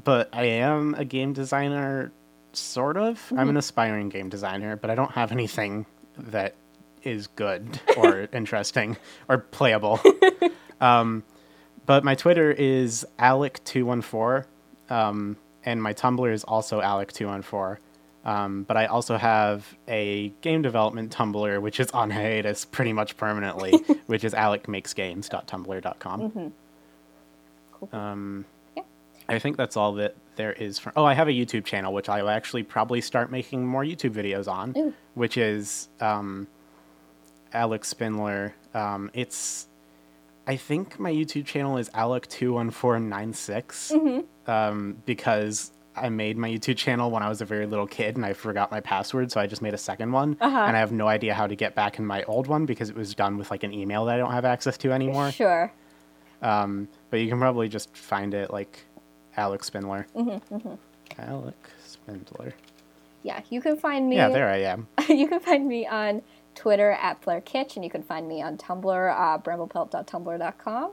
but I am a game designer, sort of. I'm Mm-hmm. an aspiring game designer, but I don't have anything that is good or interesting or playable. um, but my Twitter is Alec214, um, and my Tumblr is also Alec214. Um, but I also have a game development Tumblr, which is on hiatus pretty much permanently, which is alecmakesgames.tumblr.com. Cool. Um, Yeah. I think that's all that there is for. Oh, I have a YouTube channel, which I will actually probably start making more YouTube videos on, Ooh. which is um, Alex Spindler. Um, it's, I think my YouTube channel is Alec21496 Mm-hmm. um, because I made my YouTube channel when I was a very little kid and I forgot my password, so I just made a second one. Uh-huh. And I have no idea how to get back in my old one because it was done with like an email that I don't have access to anymore. Sure. Um, but you can probably just find it like Alex Spindler. Mm-hmm, Alex Spindler. Yeah. You can find me. Yeah, there I am. you can find me on Twitter at Blair Kitch, and you can find me on Tumblr, uh, bramblepelt.tumblr.com.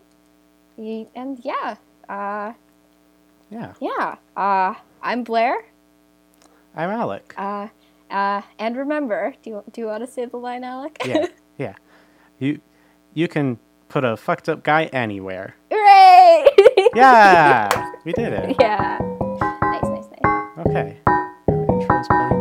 And yeah, uh, Yeah, yeah, uh, I'm Blair. I'm Alec. Uh, uh, and remember, do you, do you want to say the line, Alec? yeah, yeah. You you can put a fucked up guy anywhere yeah, we did it. Yeah. Nice, nice, nice. Okay. Intro's playing.